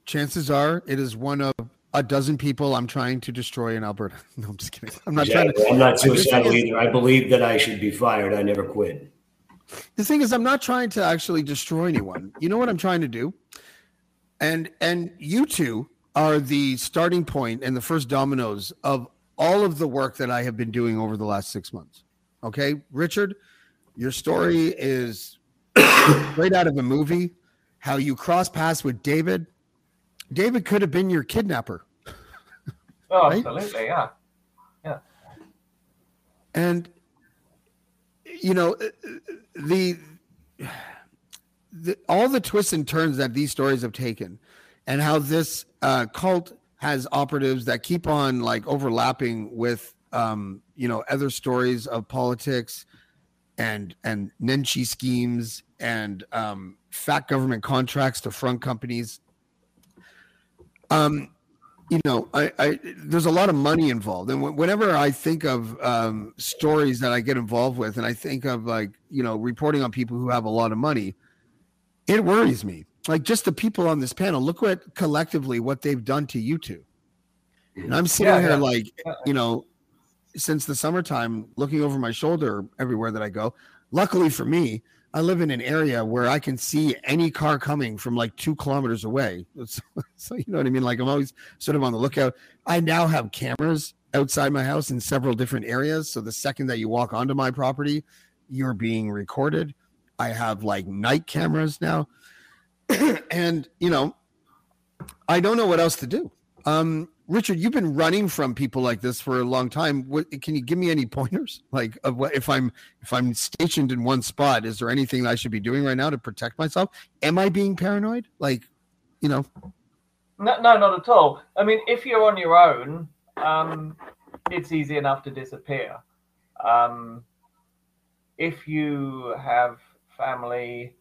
chances are it is one of a dozen people I'm trying to destroy in Alberta. No, I'm just kidding. I'm not exactly. trying to. I'm not suicidal either. I believe that I should be fired. I never quit. The thing is, I'm not trying to actually destroy anyone. You know what I'm trying to do, and and you two are the starting point and the first dominoes of all of the work that I have been doing over the last six months. Okay, Richard, your story is right out of a movie. How you cross paths with David David could have been your kidnapper. Oh, right? absolutely, yeah, yeah. And you know the, the all the twists and turns that these stories have taken, and how this uh, cult has operatives that keep on like overlapping with um, you know other stories of politics and and Nenshi schemes and um, fat government contracts to front companies um, you know, I, I, there's a lot of money involved, and whenever I think of um, stories that I get involved with, and I think of like you know reporting on people who have a lot of money, it worries me. Like just the people on this panel, look what collectively what they've done to you two. And I'm sitting yeah, here yeah. like you know, since the summertime, looking over my shoulder everywhere that I go. Luckily for me, I live in an area where I can see any car coming from like two kilometers away. So, so, you know what I mean? Like I'm always sort of on the lookout. I now have cameras outside my house in several different areas. So the second that you walk onto my property, you're being recorded. I have like night cameras now. and, you know, I don't know what else to do. Um, Richard, you've been running from people like this for a long time. What, can you give me any pointers? Like, what if I'm if I'm stationed in one spot, is there anything I should be doing right now to protect myself? Am I being paranoid? Like, you know? No, no, not at all. I mean, if you're on your own, um, it's easy enough to disappear. Um, if you have family,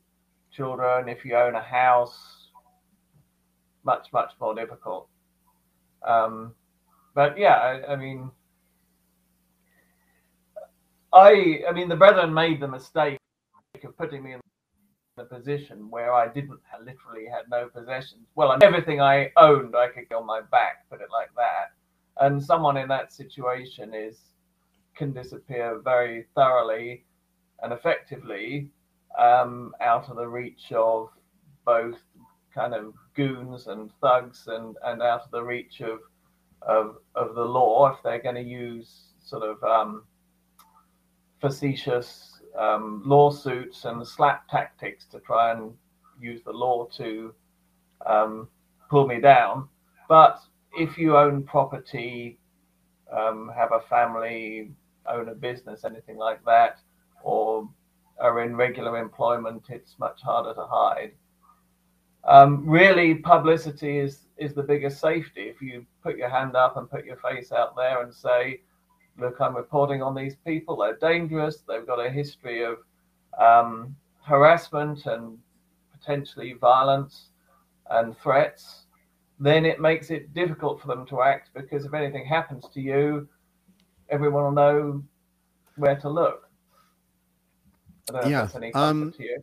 children, if you own a house, much much more difficult. Um, but yeah, I, I, mean, I I mean the brethren made the mistake of putting me in the position where I didn't I literally had no possessions. Well, everything I owned I could get on my back, put it like that. And someone in that situation is can disappear very thoroughly and effectively um, out of the reach of both kind of goons and thugs and, and out of the reach of of of the law if they're going to use sort of um, facetious um, lawsuits and slap tactics to try and use the law to um, pull me down. But if you own property, um, have a family, own a business, anything like that, or are in regular employment, it's much harder to hide. Um, really, publicity is is the biggest safety. If you put your hand up and put your face out there and say, "Look, I'm reporting on these people. They're dangerous. They've got a history of um, harassment and potentially violence and threats," then it makes it difficult for them to act because if anything happens to you, everyone will know where to look. I don't know Yeah, if that's any um, to you.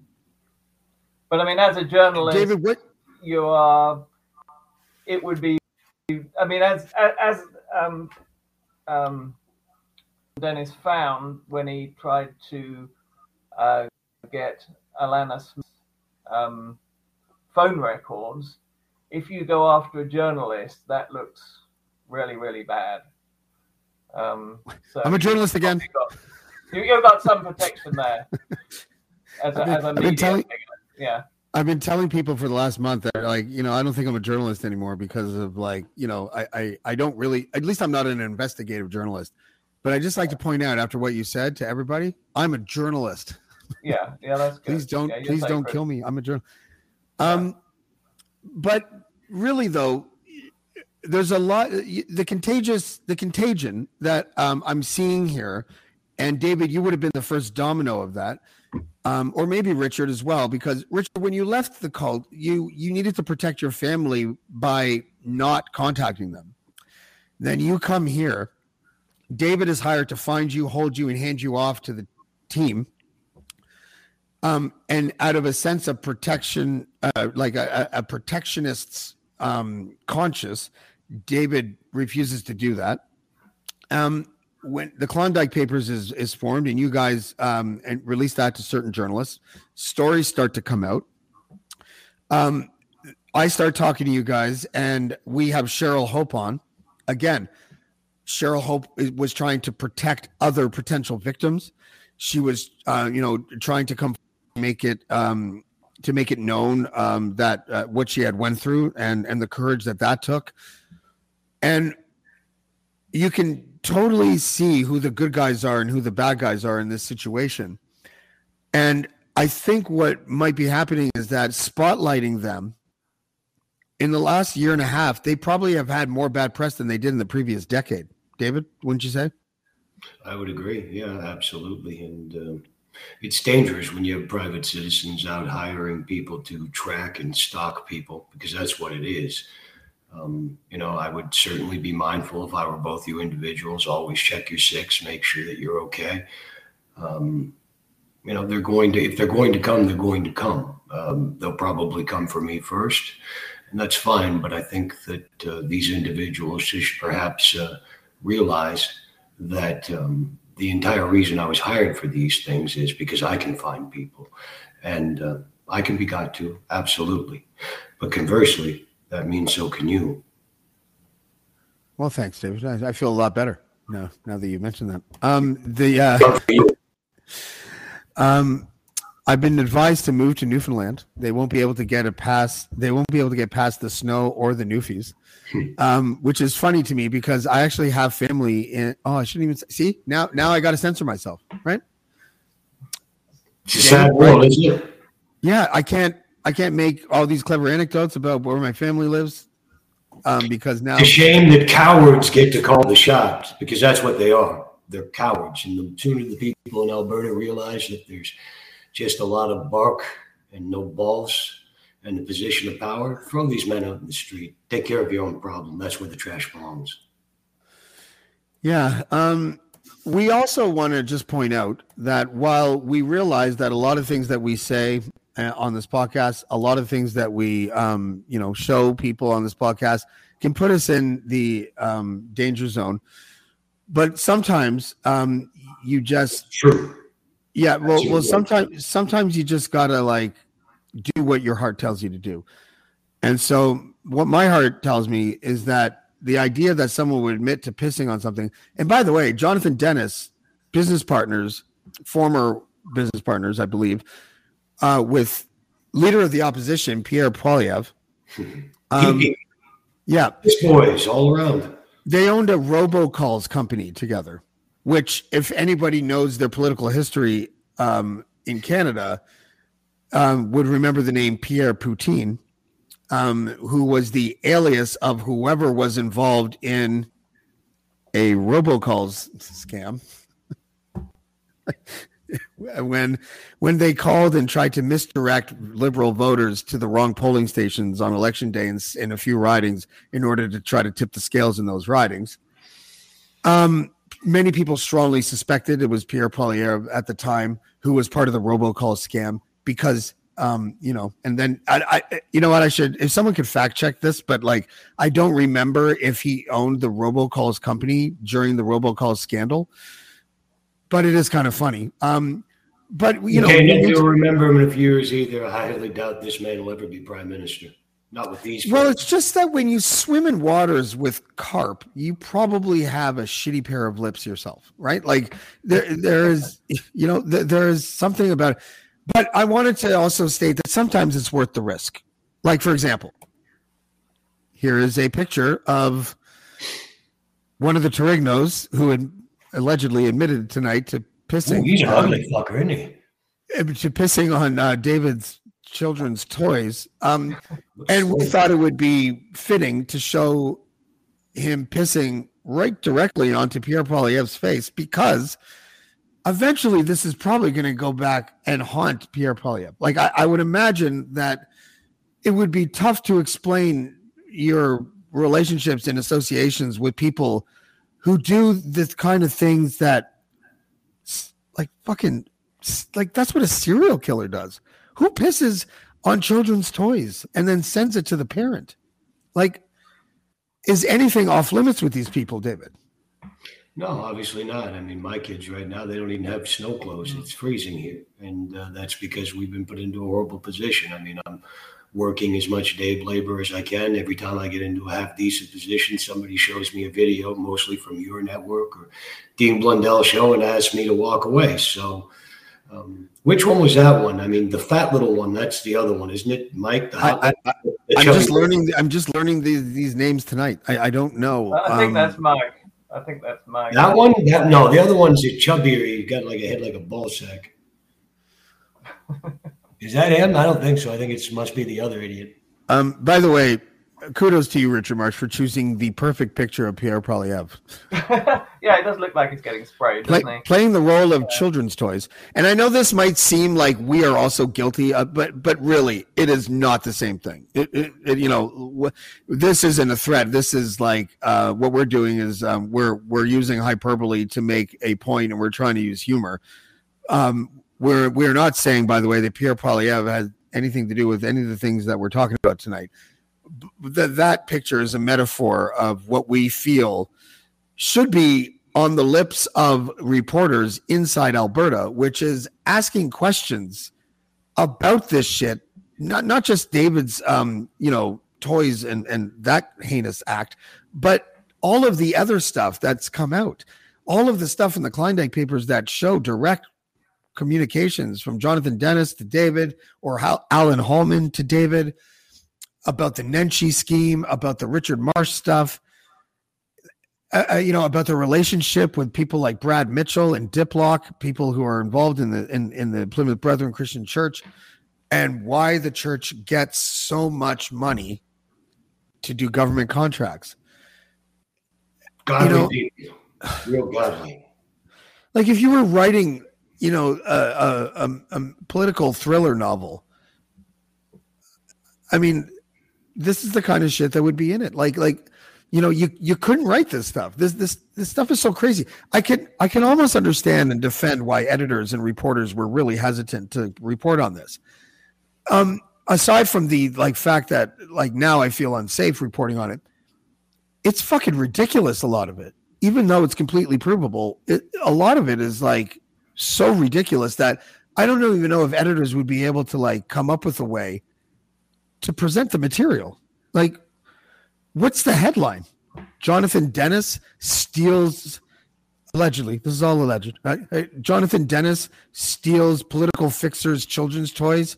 But I mean, as a journalist, David, what? you are. It would be. I mean, as as um, um, Denis found when he tried to uh, get Alanna Smith's um, phone records, if you go after a journalist, that looks really, really bad. Um, so I'm a journalist again. you've got, you- you've got some protection there. As a, I've been- as a I've been telling-. Yeah. I've been telling people for the last month that like, you know, I don't think I'm a journalist anymore because of like, you know, I, I, I don't really, at least I'm not an investigative journalist, but I just like to point out after what you said to everybody, I'm a journalist. Yeah, yeah, that's good. Please don't, Yeah, please don't kill me. I'm a journalist. Um, but really though, there's a lot, the contagious, the contagion that um, I'm seeing here, and David, you would have been the first domino of that um, or maybe Richard as well, because Richard, when you left the cult, you you needed to protect your family by not contacting them. Then you come here. David is hired to find you, hold you, and hand you off to the team. Um, and out of a sense of protection, uh, like a, a protectionist's um, conscious, David refuses to do that. Um, when the Klondike Papers is is formed, and you guys um, and release that to certain journalists, stories start to come out. Um, I start talking to you guys, and we have Cheryl Hope on. Again, Cheryl Hope was trying to protect other potential victims. She was, uh, you know, trying to come make it um, to make it known um, that uh, what she had went through and and the courage that that took. And you can totally see who the good guys are and who the bad guys are in this situation. And I think what might be happening is that spotlighting them in the last year and a half, they probably have had more bad press than they did in the previous decade. David, wouldn't you say? I would agree. Yeah, absolutely. And um it's dangerous when you have private citizens out hiring people to track and stalk people because that's what it is. Um, you know, I would certainly be mindful if I were both you individuals. Always check your six, make sure that you're okay. Um, you know, they're going to if they're going to come, they're going to come. Um, they'll probably come for me first, and that's fine. But I think that uh, these individuals should perhaps uh, realize that um, the entire reason I was hired for these things is because I can find people, and uh, I can be got to absolutely. But conversely, that means so can you. Well, thanks, David. I, I feel a lot better now. Now that you mentioned that, um, the uh, um, I've been advised to move to Newfoundland. They won't be able to get a pass. They won't be able to get past the snow or the Newfies, um, which is funny to me because I actually have family in. Oh, I shouldn't even say, see now. Now I got to censor myself, right? It's a sad world, isn't it? Yeah, I can't. I can't make all these clever anecdotes about where my family lives um, because now. It's a shame that cowards get to call the shots because that's what they are. They're cowards. And the sooner the people in Alberta realize that there's just a lot of bark and no balls and the position of power, throw these men out in the street. Take care of your own problem. That's where the trash belongs. Yeah. Um, we also want to just point out that while we realize that a lot of things that we say on this podcast, a lot of things that we, um, you know, show people on this podcast can put us in the um, danger zone. But sometimes um, you just, yeah, well, well, sometimes, sometimes you just gotta like do what your heart tells you to do. And so, what my heart tells me is that the idea that someone would admit to pissing on something. And by the way, Jonathan Denis, business partners, former business partners, I believe, uh, with leader of the opposition Pierre Poilievre. Um, yeah, This boys all around. they owned a robocalls company together, which, if anybody knows their political history um, in Canada, um, would remember the name Pierre Poutine, um, who was the alias of whoever was involved in a robocalls scam. when when they called and tried to misdirect liberal voters to the wrong polling stations on election day in, in a few ridings in order to try to tip the scales in those ridings. Um, many people strongly suspected it was Pierre Poilievre at the time who was part of the robocall scam because um, you know, and then I, I you know what I should if someone could fact check this, but like I don't remember if he owned the robocalls company during the robocalls scandal. But it is kind of funny. Um, but you know, okay, it's- you'll remember him in a few years either. I highly doubt this man will ever be prime minister. Not with these. Well, folks. it's just that when you swim in waters with carp, you probably have a shitty pair of lips yourself, right? Like there, there is, you know, there, there is something about it. But I wanted to also state that sometimes it's worth the risk. Like, for example, here is a picture of one of the Terrignos who had allegedly admitted tonight to Ooh, pissing he's an on- ugly fucker, isn't he? to pissing on uh, David's children's toys. Um, and we thought it would be fitting to show him pissing right directly onto Pierre Poilievre's face because eventually this is probably going to go back and haunt Pierre Poilievre. Like I, I would imagine that it would be tough to explain your relationships and associations with people who do this kind of things that like fucking like that's what a serial killer does. Who pisses on children's toys and then sends it to the parent? Like, is anything off limits with these people, David? No, obviously not. I mean, my kids right now, they don't even have snow clothes. It's freezing here. And uh, that's because we've been put into a horrible position. I mean, I'm working as much day labor as I can. Every time I get into a half decent position, somebody shows me a video, mostly from your network or Dean Blundell show, and asks me to walk away. So, um, which one was that one? I mean, the fat little one, that's the other one, isn't it? Mike? The hot, I, I, the I'm chubby just learning. I'm just learning these these names tonight. I, I don't know. I think Um, that's Mike. I think that's Mike. That one? That, no, the other one's a chubbier. He got like a head like a ball sack. Is that him? I don't think so. I think it must be the other idiot. Um, by the way, kudos to you, Richard Marsh, for choosing the perfect picture of Pierre Poilievre. yeah, it does look like he's getting sprayed, Play, doesn't he? playing the role of children's toys. And I know this might seem like we are also guilty, of, but but really, it is not the same thing. It, it, it you know, wh- this isn't a threat. This is like uh, what we're doing is um, we're we're using hyperbole to make a point, and we're trying to use humor. Um, we're we're not saying, by the way, that Pierre Poilievre had anything to do with any of the things that we're talking about tonight. That that picture is a metaphor of what we feel should be on the lips of reporters inside Alberta, which is asking questions about this shit, not not just David's um, you know, toys and and that heinous act, but all of the other stuff that's come out. All of the stuff in the Klondike papers that show direct communications from Jonathan Denis to David or how Alan Hallman to David about the Nenshi scheme, about the Richard Marsh stuff uh, uh, you know about the relationship with people like Brad Mitchell and Diplock, people who are involved in the in, in the Plymouth Brethren Christian Church, and why the church gets so much money to do government contracts. Godly know- people. Real godly. Like if you were writing, you know, a, a, a, political thriller novel, I mean, this is the kind of shit that would be in it. Like, like, you know, you you couldn't write this stuff. This this this stuff is so crazy. I can I can almost understand and defend why editors and reporters were really hesitant to report on this. Um, aside from the like fact that like now I feel unsafe reporting on it, it's fucking ridiculous. A lot of it, even though it's completely provable, it, a lot of it is like so ridiculous that I don't even know if editors would be able to like come up with a way to present the material. Like, what's the headline? Jonathan Denis steals allegedly. This is all alleged. Right? Jonathan Denis steals political fixers' children's toys,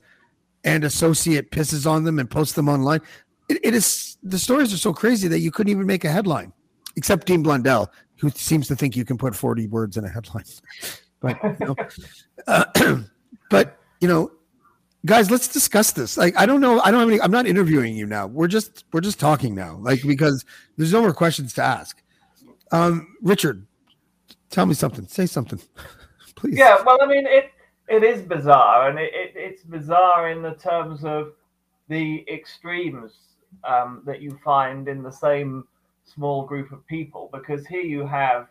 and associate pisses on them and posts them online. It, it is the stories are so crazy that you couldn't even make a headline, except Dean Blundell, who seems to think you can put forty words in a headline. But you know, uh, but you know, guys, let's discuss this. Like, I don't know. I don't have any. I'm not interviewing you now. We're just we're just talking now. Like because there's no more questions to ask. Um, Richard, tell me something. Say something, please. Yeah, well, I mean, it it is bizarre, and it, it it's bizarre in the terms of the extremes um, that you find in the same small group of people. Because here you have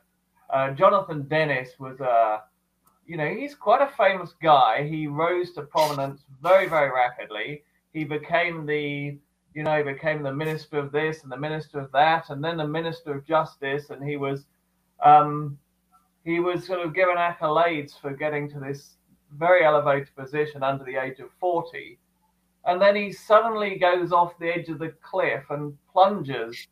uh, Jonathan Denis was a you know, he's quite a famous guy. He rose to prominence very, very rapidly. He became the, you know, became the minister of this and the minister of that, and then the minister of justice. And he was, um, he was sort of given accolades for getting to this very elevated position under the age of 40. And then he suddenly goes off the edge of the cliff and plunges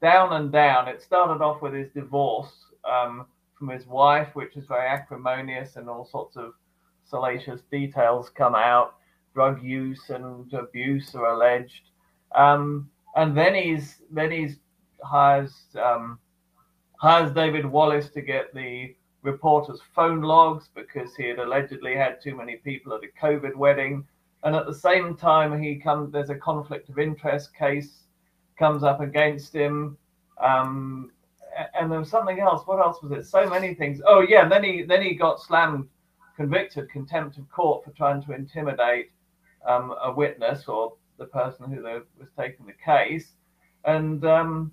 down and down. It started off with his divorce. Um, from his wife, which is very acrimonious, and all sorts of salacious details come out. Drug use and abuse are alleged, um, and then he's then he's hires um, hires David Wallace to get the reporter's phone logs because he had allegedly had too many people at a COVID wedding, and at the same time he comes there's a conflict of interest case comes up against him. Um, and there was something else. What else was it? So many things. Oh yeah, then he then he got slammed, convicted, contempt of court for trying to intimidate um, a witness or the person who was taking the case, and um,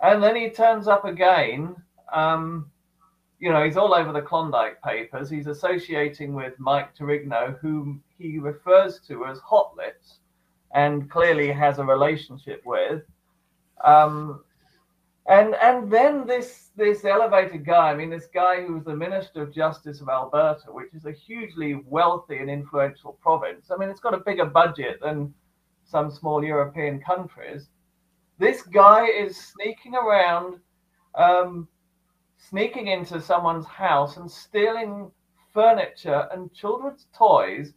and then he turns up again. Um, you know, he's all over the Klondike Papers. He's associating with Mike Terrigno, whom he refers to as Hot Lips, and clearly has a relationship with. Um, and and then this this elevated guy, I mean, this guy who was the Minister of Justice of Alberta, which is a hugely wealthy and influential province. I mean, it's got a bigger budget than some small European countries. This guy is sneaking around, um, sneaking into someone's house and stealing furniture and children's toys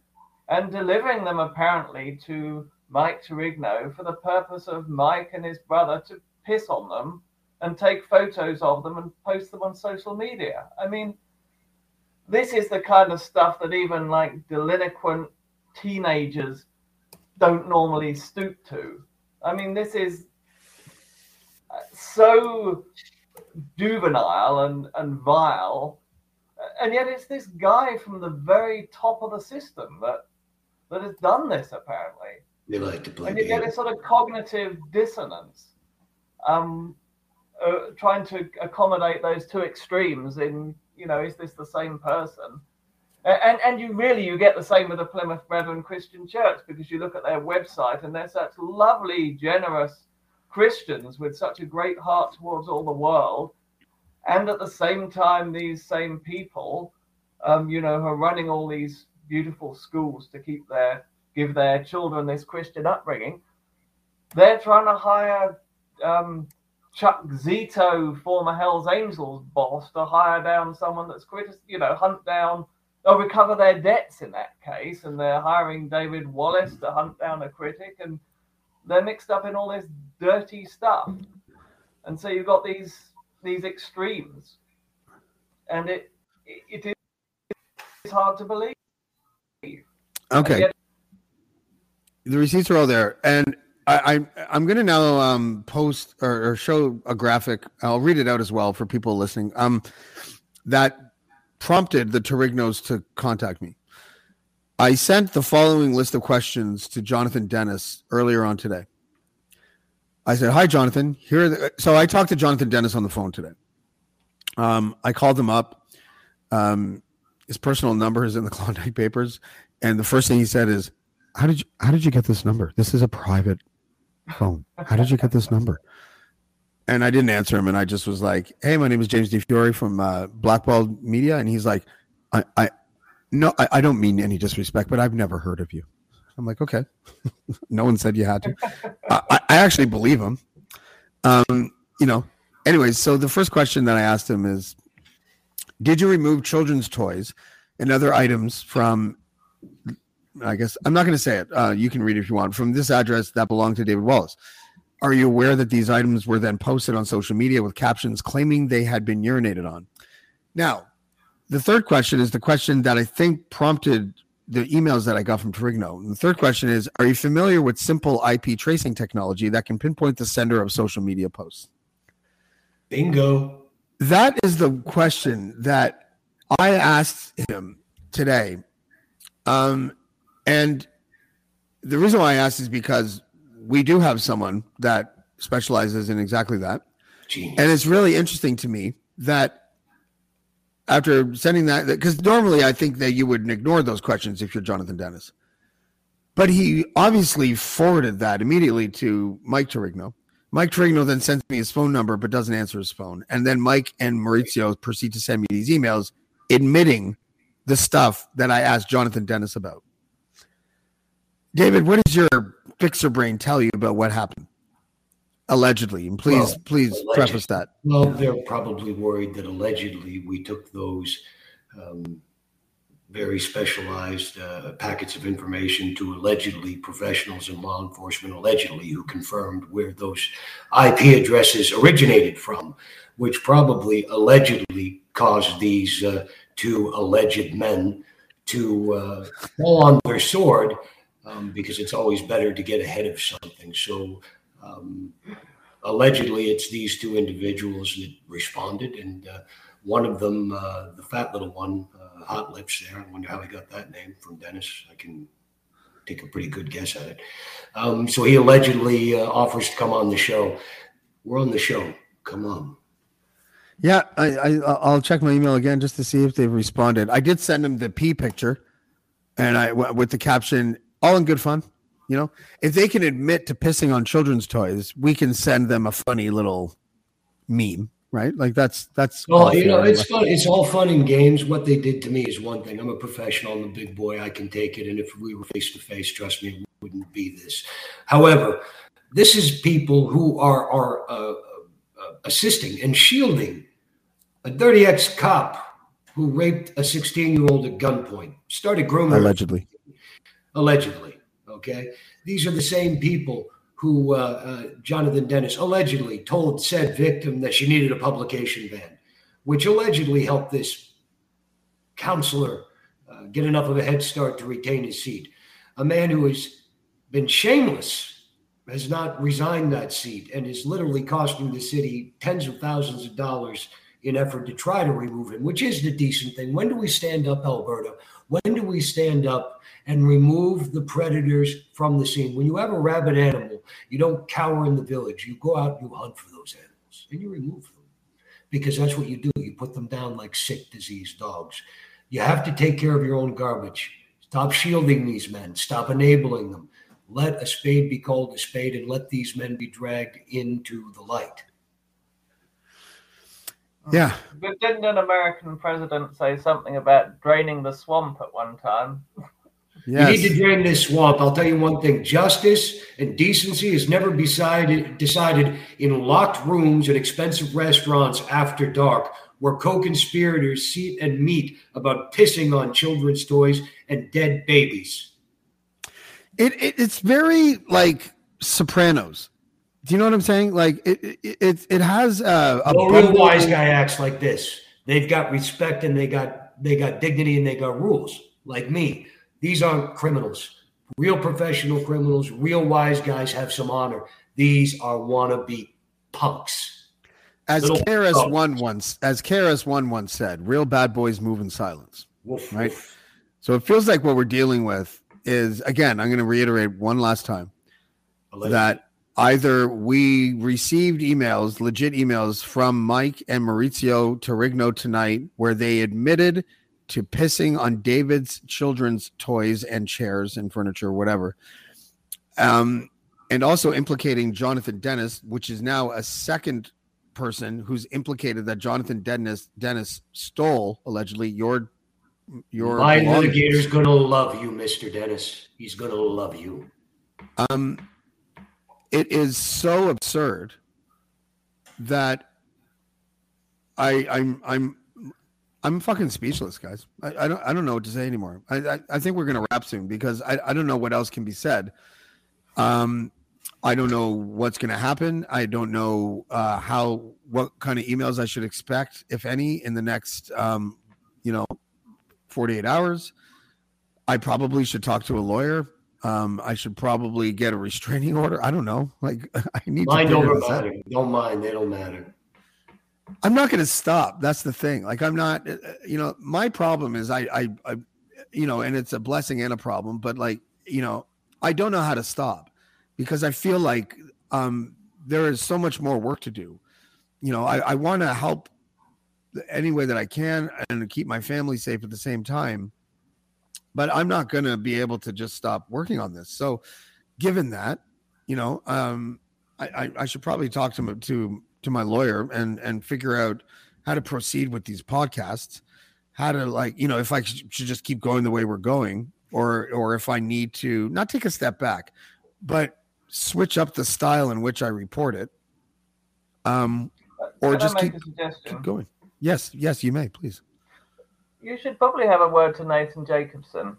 and delivering them apparently to Mike Terrigno for the purpose of Mike and his brother to piss on them and take photos of them and post them on social media. I mean, this is the kind of stuff that even like delinquent teenagers don't normally stoop to. I mean, this is so juvenile and, and vile. And yet it's this guy from the very top of the system that that has done this apparently. They like to play. And you get a sort of cognitive dissonance. Um, uh, trying to accommodate those two extremes in you know is this the same person? And and you really you get the same with the plymouth brethren christian church because you look at their website and they're such lovely generous christians with such a great heart towards all the world. And at the same time these same people um, you know are running all these beautiful schools to keep their give their children this christian upbringing they're trying to hire um, Chuck Zito, former Hell's Angels boss, to hire down someone that's critic, you know, hunt down or recover their debts in that case, and they're hiring David Wallace to hunt down a critic, and they're mixed up in all this dirty stuff, and so you've got these these extremes, and it it, it is hard to believe. Okay. Yet- the receipts are all there, and I, I am going to now um, post or, or, show a graphic. I'll read it out as well for people listening. Um, that prompted the Terrignos to contact me. I sent the following list of questions to Jonathan Denis earlier on today. I said, "Hi, Jonathan. Here." So I talked to Jonathan Denis on the phone today. Um, I called him up. Um, his personal number is in the Klondike Papers, and the first thing he said is, "How did you How did you get this number? This is a private phone. How did you get this number? And I didn't answer him, and I just was like, "Hey, my name is James Di Fiore from uh, Blackball Media," and he's like, "I, I no, I, I don't mean any disrespect, but I've never heard of you." I'm like, "Okay." no one said you had to. I, I actually believe him. Um, you know, anyways, so the first question that I asked him is, did you remove children's toys and other items from? I guess I'm not going to say it. Uh, you can read it if you want from this address that belonged to David Wallace. Are you aware that these items were then posted on social media with captions claiming they had been urinated on? Now, the third question is the question that I think prompted the emails that I got from Terrigno. And the third question is Are you familiar with simple IP tracing technology that can pinpoint the sender of social media posts? Bingo. That is the question that I asked him today. Um, and the reason why I asked is because we do have someone that specializes in exactly that. Genius. And it's really interesting to me that after sending that, because normally I think that you would ignore those questions if you're Jonathan Denis. But he obviously forwarded that immediately to Mike Terrigno. Mike Terrigno then sends me his phone number but doesn't answer his phone. And then Mike and Maurizio proceed to send me these emails admitting the stuff that I asked Jonathan Denis about. David, what does your fixer brain tell you about what happened? Allegedly. And please, Well, please preface that. Well, they're probably worried that allegedly we took those um, very specialized uh, packets of information to allegedly professionals in law enforcement, allegedly who confirmed where those IP addresses originated from, which probably allegedly caused these uh, two alleged men to uh, fall on their sword um, because it's always better to get ahead of something. So, um, allegedly it's these two individuals that responded and uh, one of them uh, the fat little one uh, hot lips there i wonder how he got that name from Denis. I can take a pretty good guess at it. Um, so he allegedly uh, offers to come on the show. We're on the show. Come on. Yeah, I, I I'll check my email again just to see if they've responded. I did send them the P picture, and I with the caption "all in good fun." You know, if they can admit to pissing on children's toys, we can send them a funny little meme, right? Like that's that's. well you know it's fun it's all fun and games what they did to me is one thing i'm a professional i'm a big boy i can take it and if we were face to face trust me it wouldn't be this however this is people who are are uh, uh, assisting and shielding a dirty ex cop who raped a 16 year old at gunpoint, started grooming allegedly. Allegedly. Okay, these are the same people who uh, uh, Jonathan Denis allegedly told said victim that she needed a publication ban, which allegedly helped this counselor uh, get enough of a head start to retain his seat. A man who has been shameless has not resigned that seat and is literally costing the city tens of thousands of dollars in effort to try to remove him, which is the decent thing. When do we stand up, Alberta? When do we stand up and remove the predators from the scene? When you have a rabid animal, you don't cower in the village. You go out and you hunt for those animals and you remove them because that's what you do. You put them down like sick, diseased dogs. You have to take care of your own garbage. Stop shielding these men. Stop enabling them. Let a spade be called a spade and let these men be dragged into the light. Yeah, But didn't an American president say something about draining the swamp at one time? yes. You need to drain this swamp. I'll tell you one thing: justice and decency is never decided decided in locked rooms and expensive restaurants after dark, where co-conspirators sit and meet about pissing on children's toys and dead babies. it, it it's very like Sopranos. Do you know what I'm saying? Like it it it, it has uh, a No real wise guy acts like this. They've got respect and they got they got dignity and they got rules. Like me, these aren't criminals. Real professional criminals, real wise guys have some honor. These are wannabe punks. as little dogs. one once as KRS one once said, "Real bad boys move in silence." Woof, Right. woof. So it feels like what we're dealing with is again. I'm going to reiterate one last time Allegedly. that either we received emails, legit emails from Mike and Maurizio Terrigno tonight, where they admitted to pissing on David's children's toys and chairs and furniture, whatever. Um, and also implicating Jonathan Denis, which is now a second person who's implicated that Jonathan Denis Denis stole allegedly your your My litigator's gonna love you, Mr. Denis. He's gonna love you. Um, it is so absurd that I I'm I'm I'm fucking speechless, guys. I, I don't I don't know what to say anymore. I I, I think we're gonna wrap soon because I, I don't know what else can be said. Um, I don't know what's gonna happen. I don't know uh, how what kind of emails I should expect, if any, in the next um, you know, 48 hours. I probably should talk to a lawyer. Um, I should probably get a restraining order. I don't know. Like I need Mind to over matter. Don't mind. They don't matter. I'm not going to stop. That's the thing. Like I'm not. uh, You know, my problem is I, I, I, you know, and it's a blessing and a problem. But like, you know, I don't know how to stop because I feel like um, there is so much more work to do. You know, I, I want to help any way that I can and keep my family safe at the same time. But I'm not going to be able to just stop working on this. So, given that, you know, um, I, I, I should probably talk to my, to to my lawyer and and figure out how to proceed with these podcasts, how to like you know if I should should just keep going the way we're going, or or if I need to not take a step back, but switch up the style in which I report it, um, or Can just keep keep going. Yes, yes, you may please. You should probably have a word to Nathan Jacobson.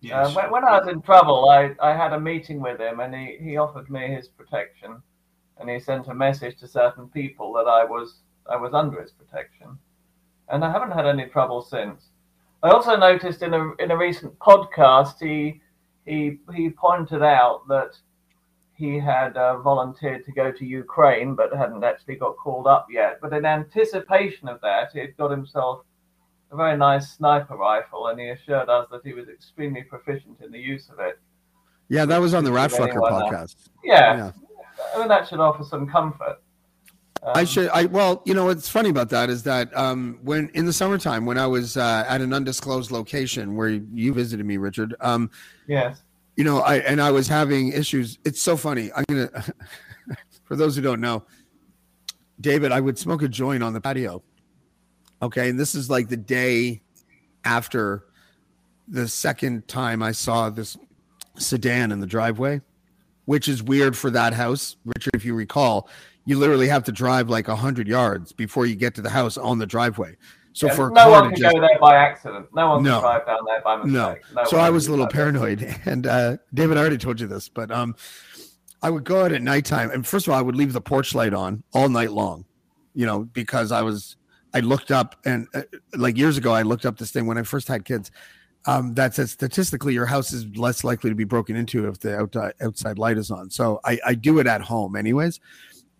Yes. Uh, when, when I was in trouble, I, I had a meeting with him, and he, he offered me his protection, and he sent a message to certain people that I was I was under his protection, and I haven't had any trouble since. I also noticed in a in a recent podcast he he he pointed out that he had uh, volunteered to go to Ukraine, but hadn't actually got called up yet. But in anticipation of that, he had got himself a very nice sniper rifle, and he assured us that he was extremely proficient in the use of it. Yeah, that was on the uh, podcast. Yeah, Yeah. I mean that should offer some comfort. I Um, should. I well, you know what's funny about that is that um, when in the summertime when I was uh, at an undisclosed location where you visited me, Richard. Um, Yes. you know, I and I was having issues. It's so funny. I'm gonna, for those who don't know, David, I would smoke a joint on the patio. Okay, and this is like the day after the second time I saw this sedan in the driveway, which is weird for that house, Richard. If you recall, you literally have to drive like hundred yards before you get to the house on the driveway. So Yeah, for a no car one can just go there by accident. No one No. can drive down there by mistake. No, so I was a little paranoid, and uh, David, I already told you this, but um, I would go out at nighttime, and first of all, I would leave the porch light on all night long, you know, because I was I looked up and uh, like years ago, I looked up this thing when I first had kids. Um, that says statistically your house is less likely to be broken into if the outside outside light is on. So I, I do it at home anyways.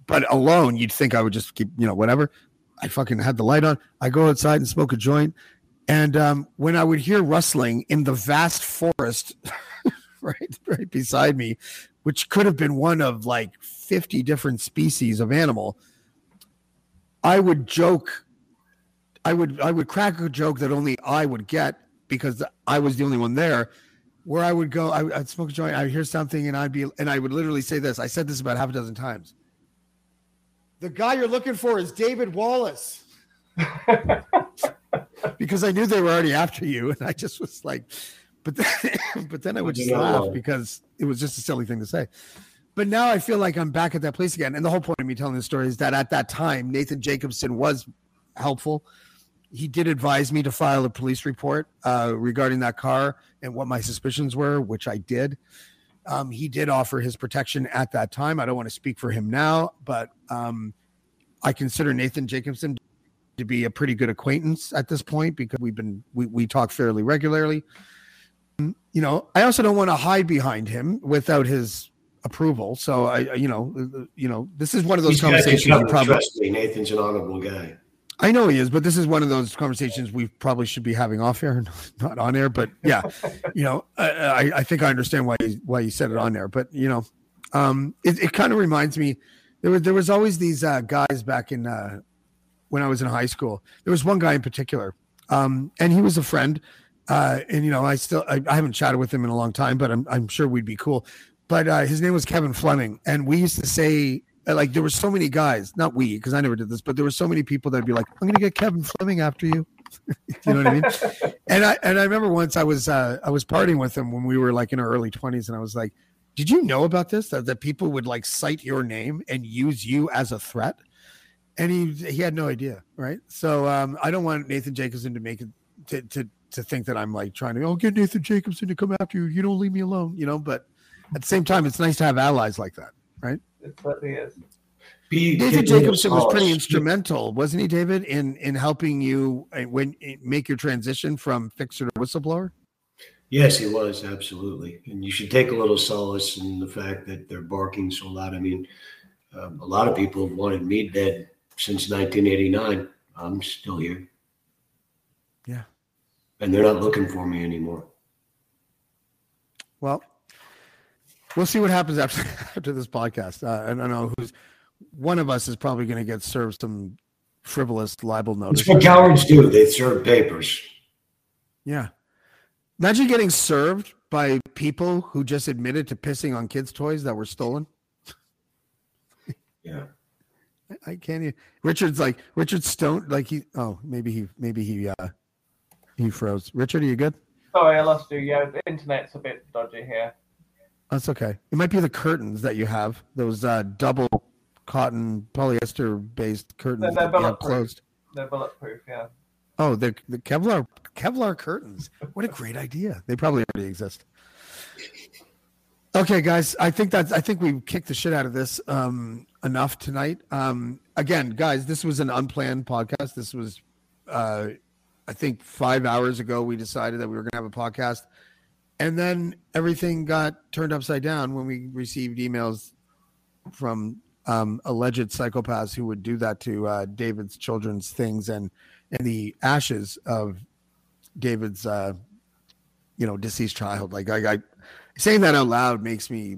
But alone, you'd think I would just keep, you know, whatever. I fucking had the light on. I go outside and smoke a joint. And um, when I would hear rustling in the vast forest right, right beside me, which could have been one of like 50 different species of animal, I would joke. I would I would crack a joke that only I would get because I was the only one there. Where I would go, I, I'd smoke a joint, I'd hear something, and I'd be, and I would literally say this. I said this about half a dozen times. The guy you're looking for is David Wallace. because I knew they were already after you, and I just was like, but then, but then I would just laugh because it was just a silly thing to say. But now I feel like I'm back at that place again. And the whole point of me telling this story is that at that time, Nathan Jacobson was helpful. He did advise me to file a police report uh, regarding that car and what my suspicions were, which I did. Um, he did offer his protection at that time. I don't want to speak for him now, but um, I consider Nathan Jacobson to be a pretty good acquaintance at this point because we've been we, we talk fairly regularly. Mm, You know, I also don't want to hide behind him without his approval. So I, you know, uh, you know, this is one of those can conversations. come we and probably, Trust me, Nathan's an honorable guy. I know he is, but this is one of those conversations we probably should be having off air, not on air. But yeah, you know, I, I, think I understand why you, why you said it on there. But you know, um, it, it kind of reminds me there was there was always these uh, guys back in uh, when I was in high school. There was one guy in particular, um, and he was a friend. Uh, and you know, I still I, I haven't chatted with him in a long time, but I'm I'm sure we'd be cool. But uh, his name was Kevin Fleming, and we used to say like there were so many guys, not we because I never did this, but there were so many people that'd be like, "I'm gonna get Kevin Fleming after you." you know what I mean? and I and I remember once I was uh, I was partying with him when we were like in our early 20s, and I was like, "Did you know about this? That that people would like cite your name and use you as a threat?" and he he had no idea, right? So um, I don't want Nathan Jacobson to make it to to to think that I'm like trying to oh get Nathan Jacobson to come after you. You don't leave me alone, you know. But at the same time, it's nice to have allies like that, right? It certainly is. Be Nathan get a little Jacobson was pretty instrumental, wasn't he, David, in in helping you uh, when make your transition from fixer to whistleblower? Yes, he was absolutely, and you should take a little solace in the fact that they're barking so loud. I mean, um, a lot of people have wanted me dead since 1989. I'm still here. Yeah. and they're not looking for me anymore. Well, we'll see what happens after after this podcast. Uh, I don't know who's one of us is probably going to get served some frivolous libel notice. That's what cowards do. They serve papers. Yeah. Imagine getting served by people who just admitted to pissing on kids' toys that were stolen. Yeah. I- I can't. Even, Richard's like Richard Stone. Like he. Oh, maybe he. Maybe he. uh He froze. Richard, are you good? Sorry, I lost you. Yeah, the internet's a bit dodgy here. That's okay. It might be the curtains that you have. Those uh double cotton polyester based curtains They're- they're closed. They're bulletproof. Yeah. Oh, the the Kevlar Kevlar curtains. What a great idea. They probably already exist. Okay, guys, I think that's I think we kicked the shit out of this um enough tonight. Um again, guys, this was an unplanned podcast. This was uh I think 5 hours ago we decided that we were going to have a podcast. And then everything got turned upside down when we received emails from um, alleged psychopaths who would do that to uh, David's children's things and and the ashes of David's uh, you know deceased child. Like I, I saying that out loud makes me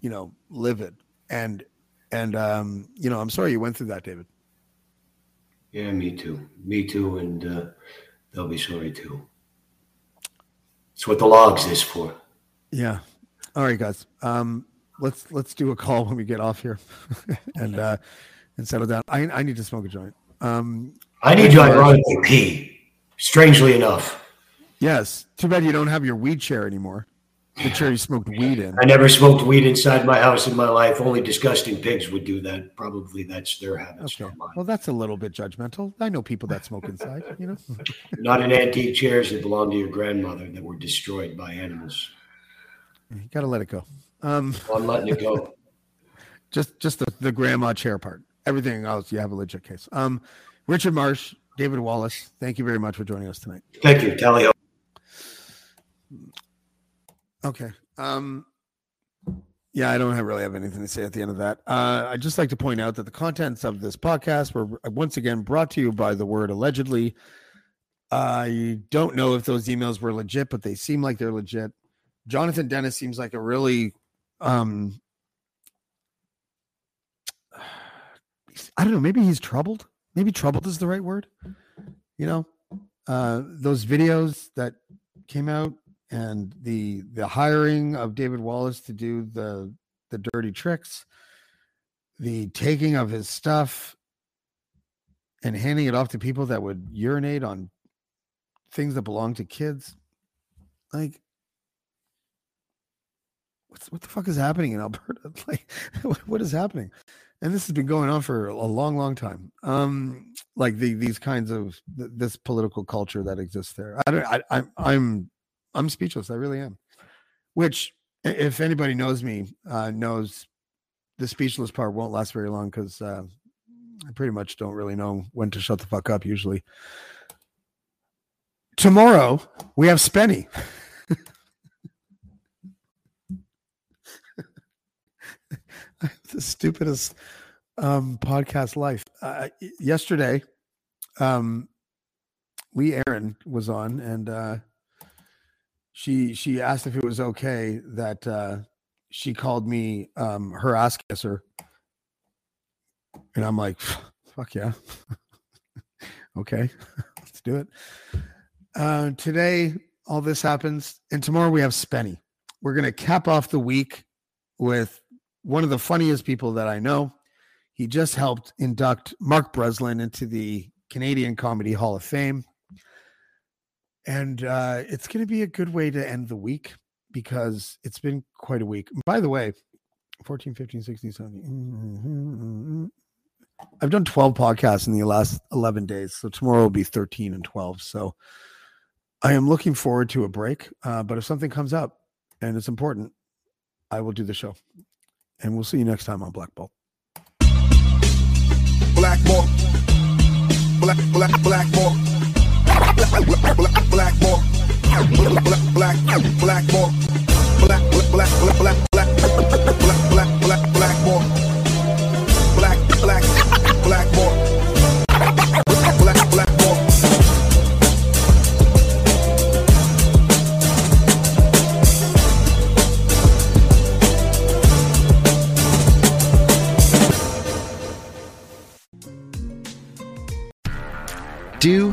you know livid and and um, you know I'm sorry you went through that, David. Yeah, me too. Me too, and uh, they'll be sorry too. It's what the logs is for. Yeah. All right, guys. Um, let's let's do a call when we get off here, and uh, and settle down. I I need to smoke a joint. Um, I need to ironically pee. Strangely enough, yes. Too bad you don't have your weed chair anymore. The chair you smoked weed in. I never smoked weed inside my house in my life. Only disgusting pigs would do that. Probably that's their habit. Okay. Well, that's a little bit judgmental. I know people that smoke inside. You know. Not in antique chairs that belonged to your grandmother that were destroyed by animals. You gotta let it go. Um, Well, I'm letting it go. just just the, the grandma chair part. Everything else, you have a legit case. Um, Richard Marsh, David Wallace, thank you very much for joining us tonight. Thank you. Tally. Okay. Um, yeah, I don't have, really have anything to say at the end of that. Uh, I'd just like to point out that the contents of this podcast were once again brought to you by the word allegedly. I don't know if those emails were legit, but they seem like they're legit. Jonathan Denis seems like a really, um, I don't know, maybe he's troubled. Maybe troubled is the right word. You know, uh, those videos that came out and the the hiring of David Wallace to do the the dirty tricks, the taking of his stuff and handing it off to people that would urinate on things that belong to kids. Like what's what the fuck is happening in Alberta? Like what- is happening? And this has been going on for a long, long time. Um, like the these kinds of th- this political culture that exists there. I don't. I, I'm I'm I'm speechless. I really am. Which, if anybody knows me, uh, knows the speechless part won't last very long because uh, I pretty much don't really know when to shut the fuck up. Usually. Tomorrow we have Spenny. the stupidest um, podcast life. Uh, yesterday, um, Lee Aaron was on, and uh, she she asked if it was okay that uh, she called me um, her ass kisser, and I'm like, fuck yeah, okay, let's do it. Uh, today, all this happens, and tomorrow we have Spenny. We're gonna cap off the week with one of the funniest people that I know. He just helped induct Mark Breslin into the Canadian Comedy Hall of Fame. And uh, it's going to be a good way to end the week because it's been quite a week. By the way, 14, 15, 16, 17. I've done 12 podcasts in the last 11 days. So tomorrow will be 13 and 12. So I am looking forward to a break. Uh, but if something comes up and it's important, I will do the show. And we'll see you next time on Black Ball. black more, black black black more, black black black black more, black black black black black black black black black black black black black black black black black more. Do,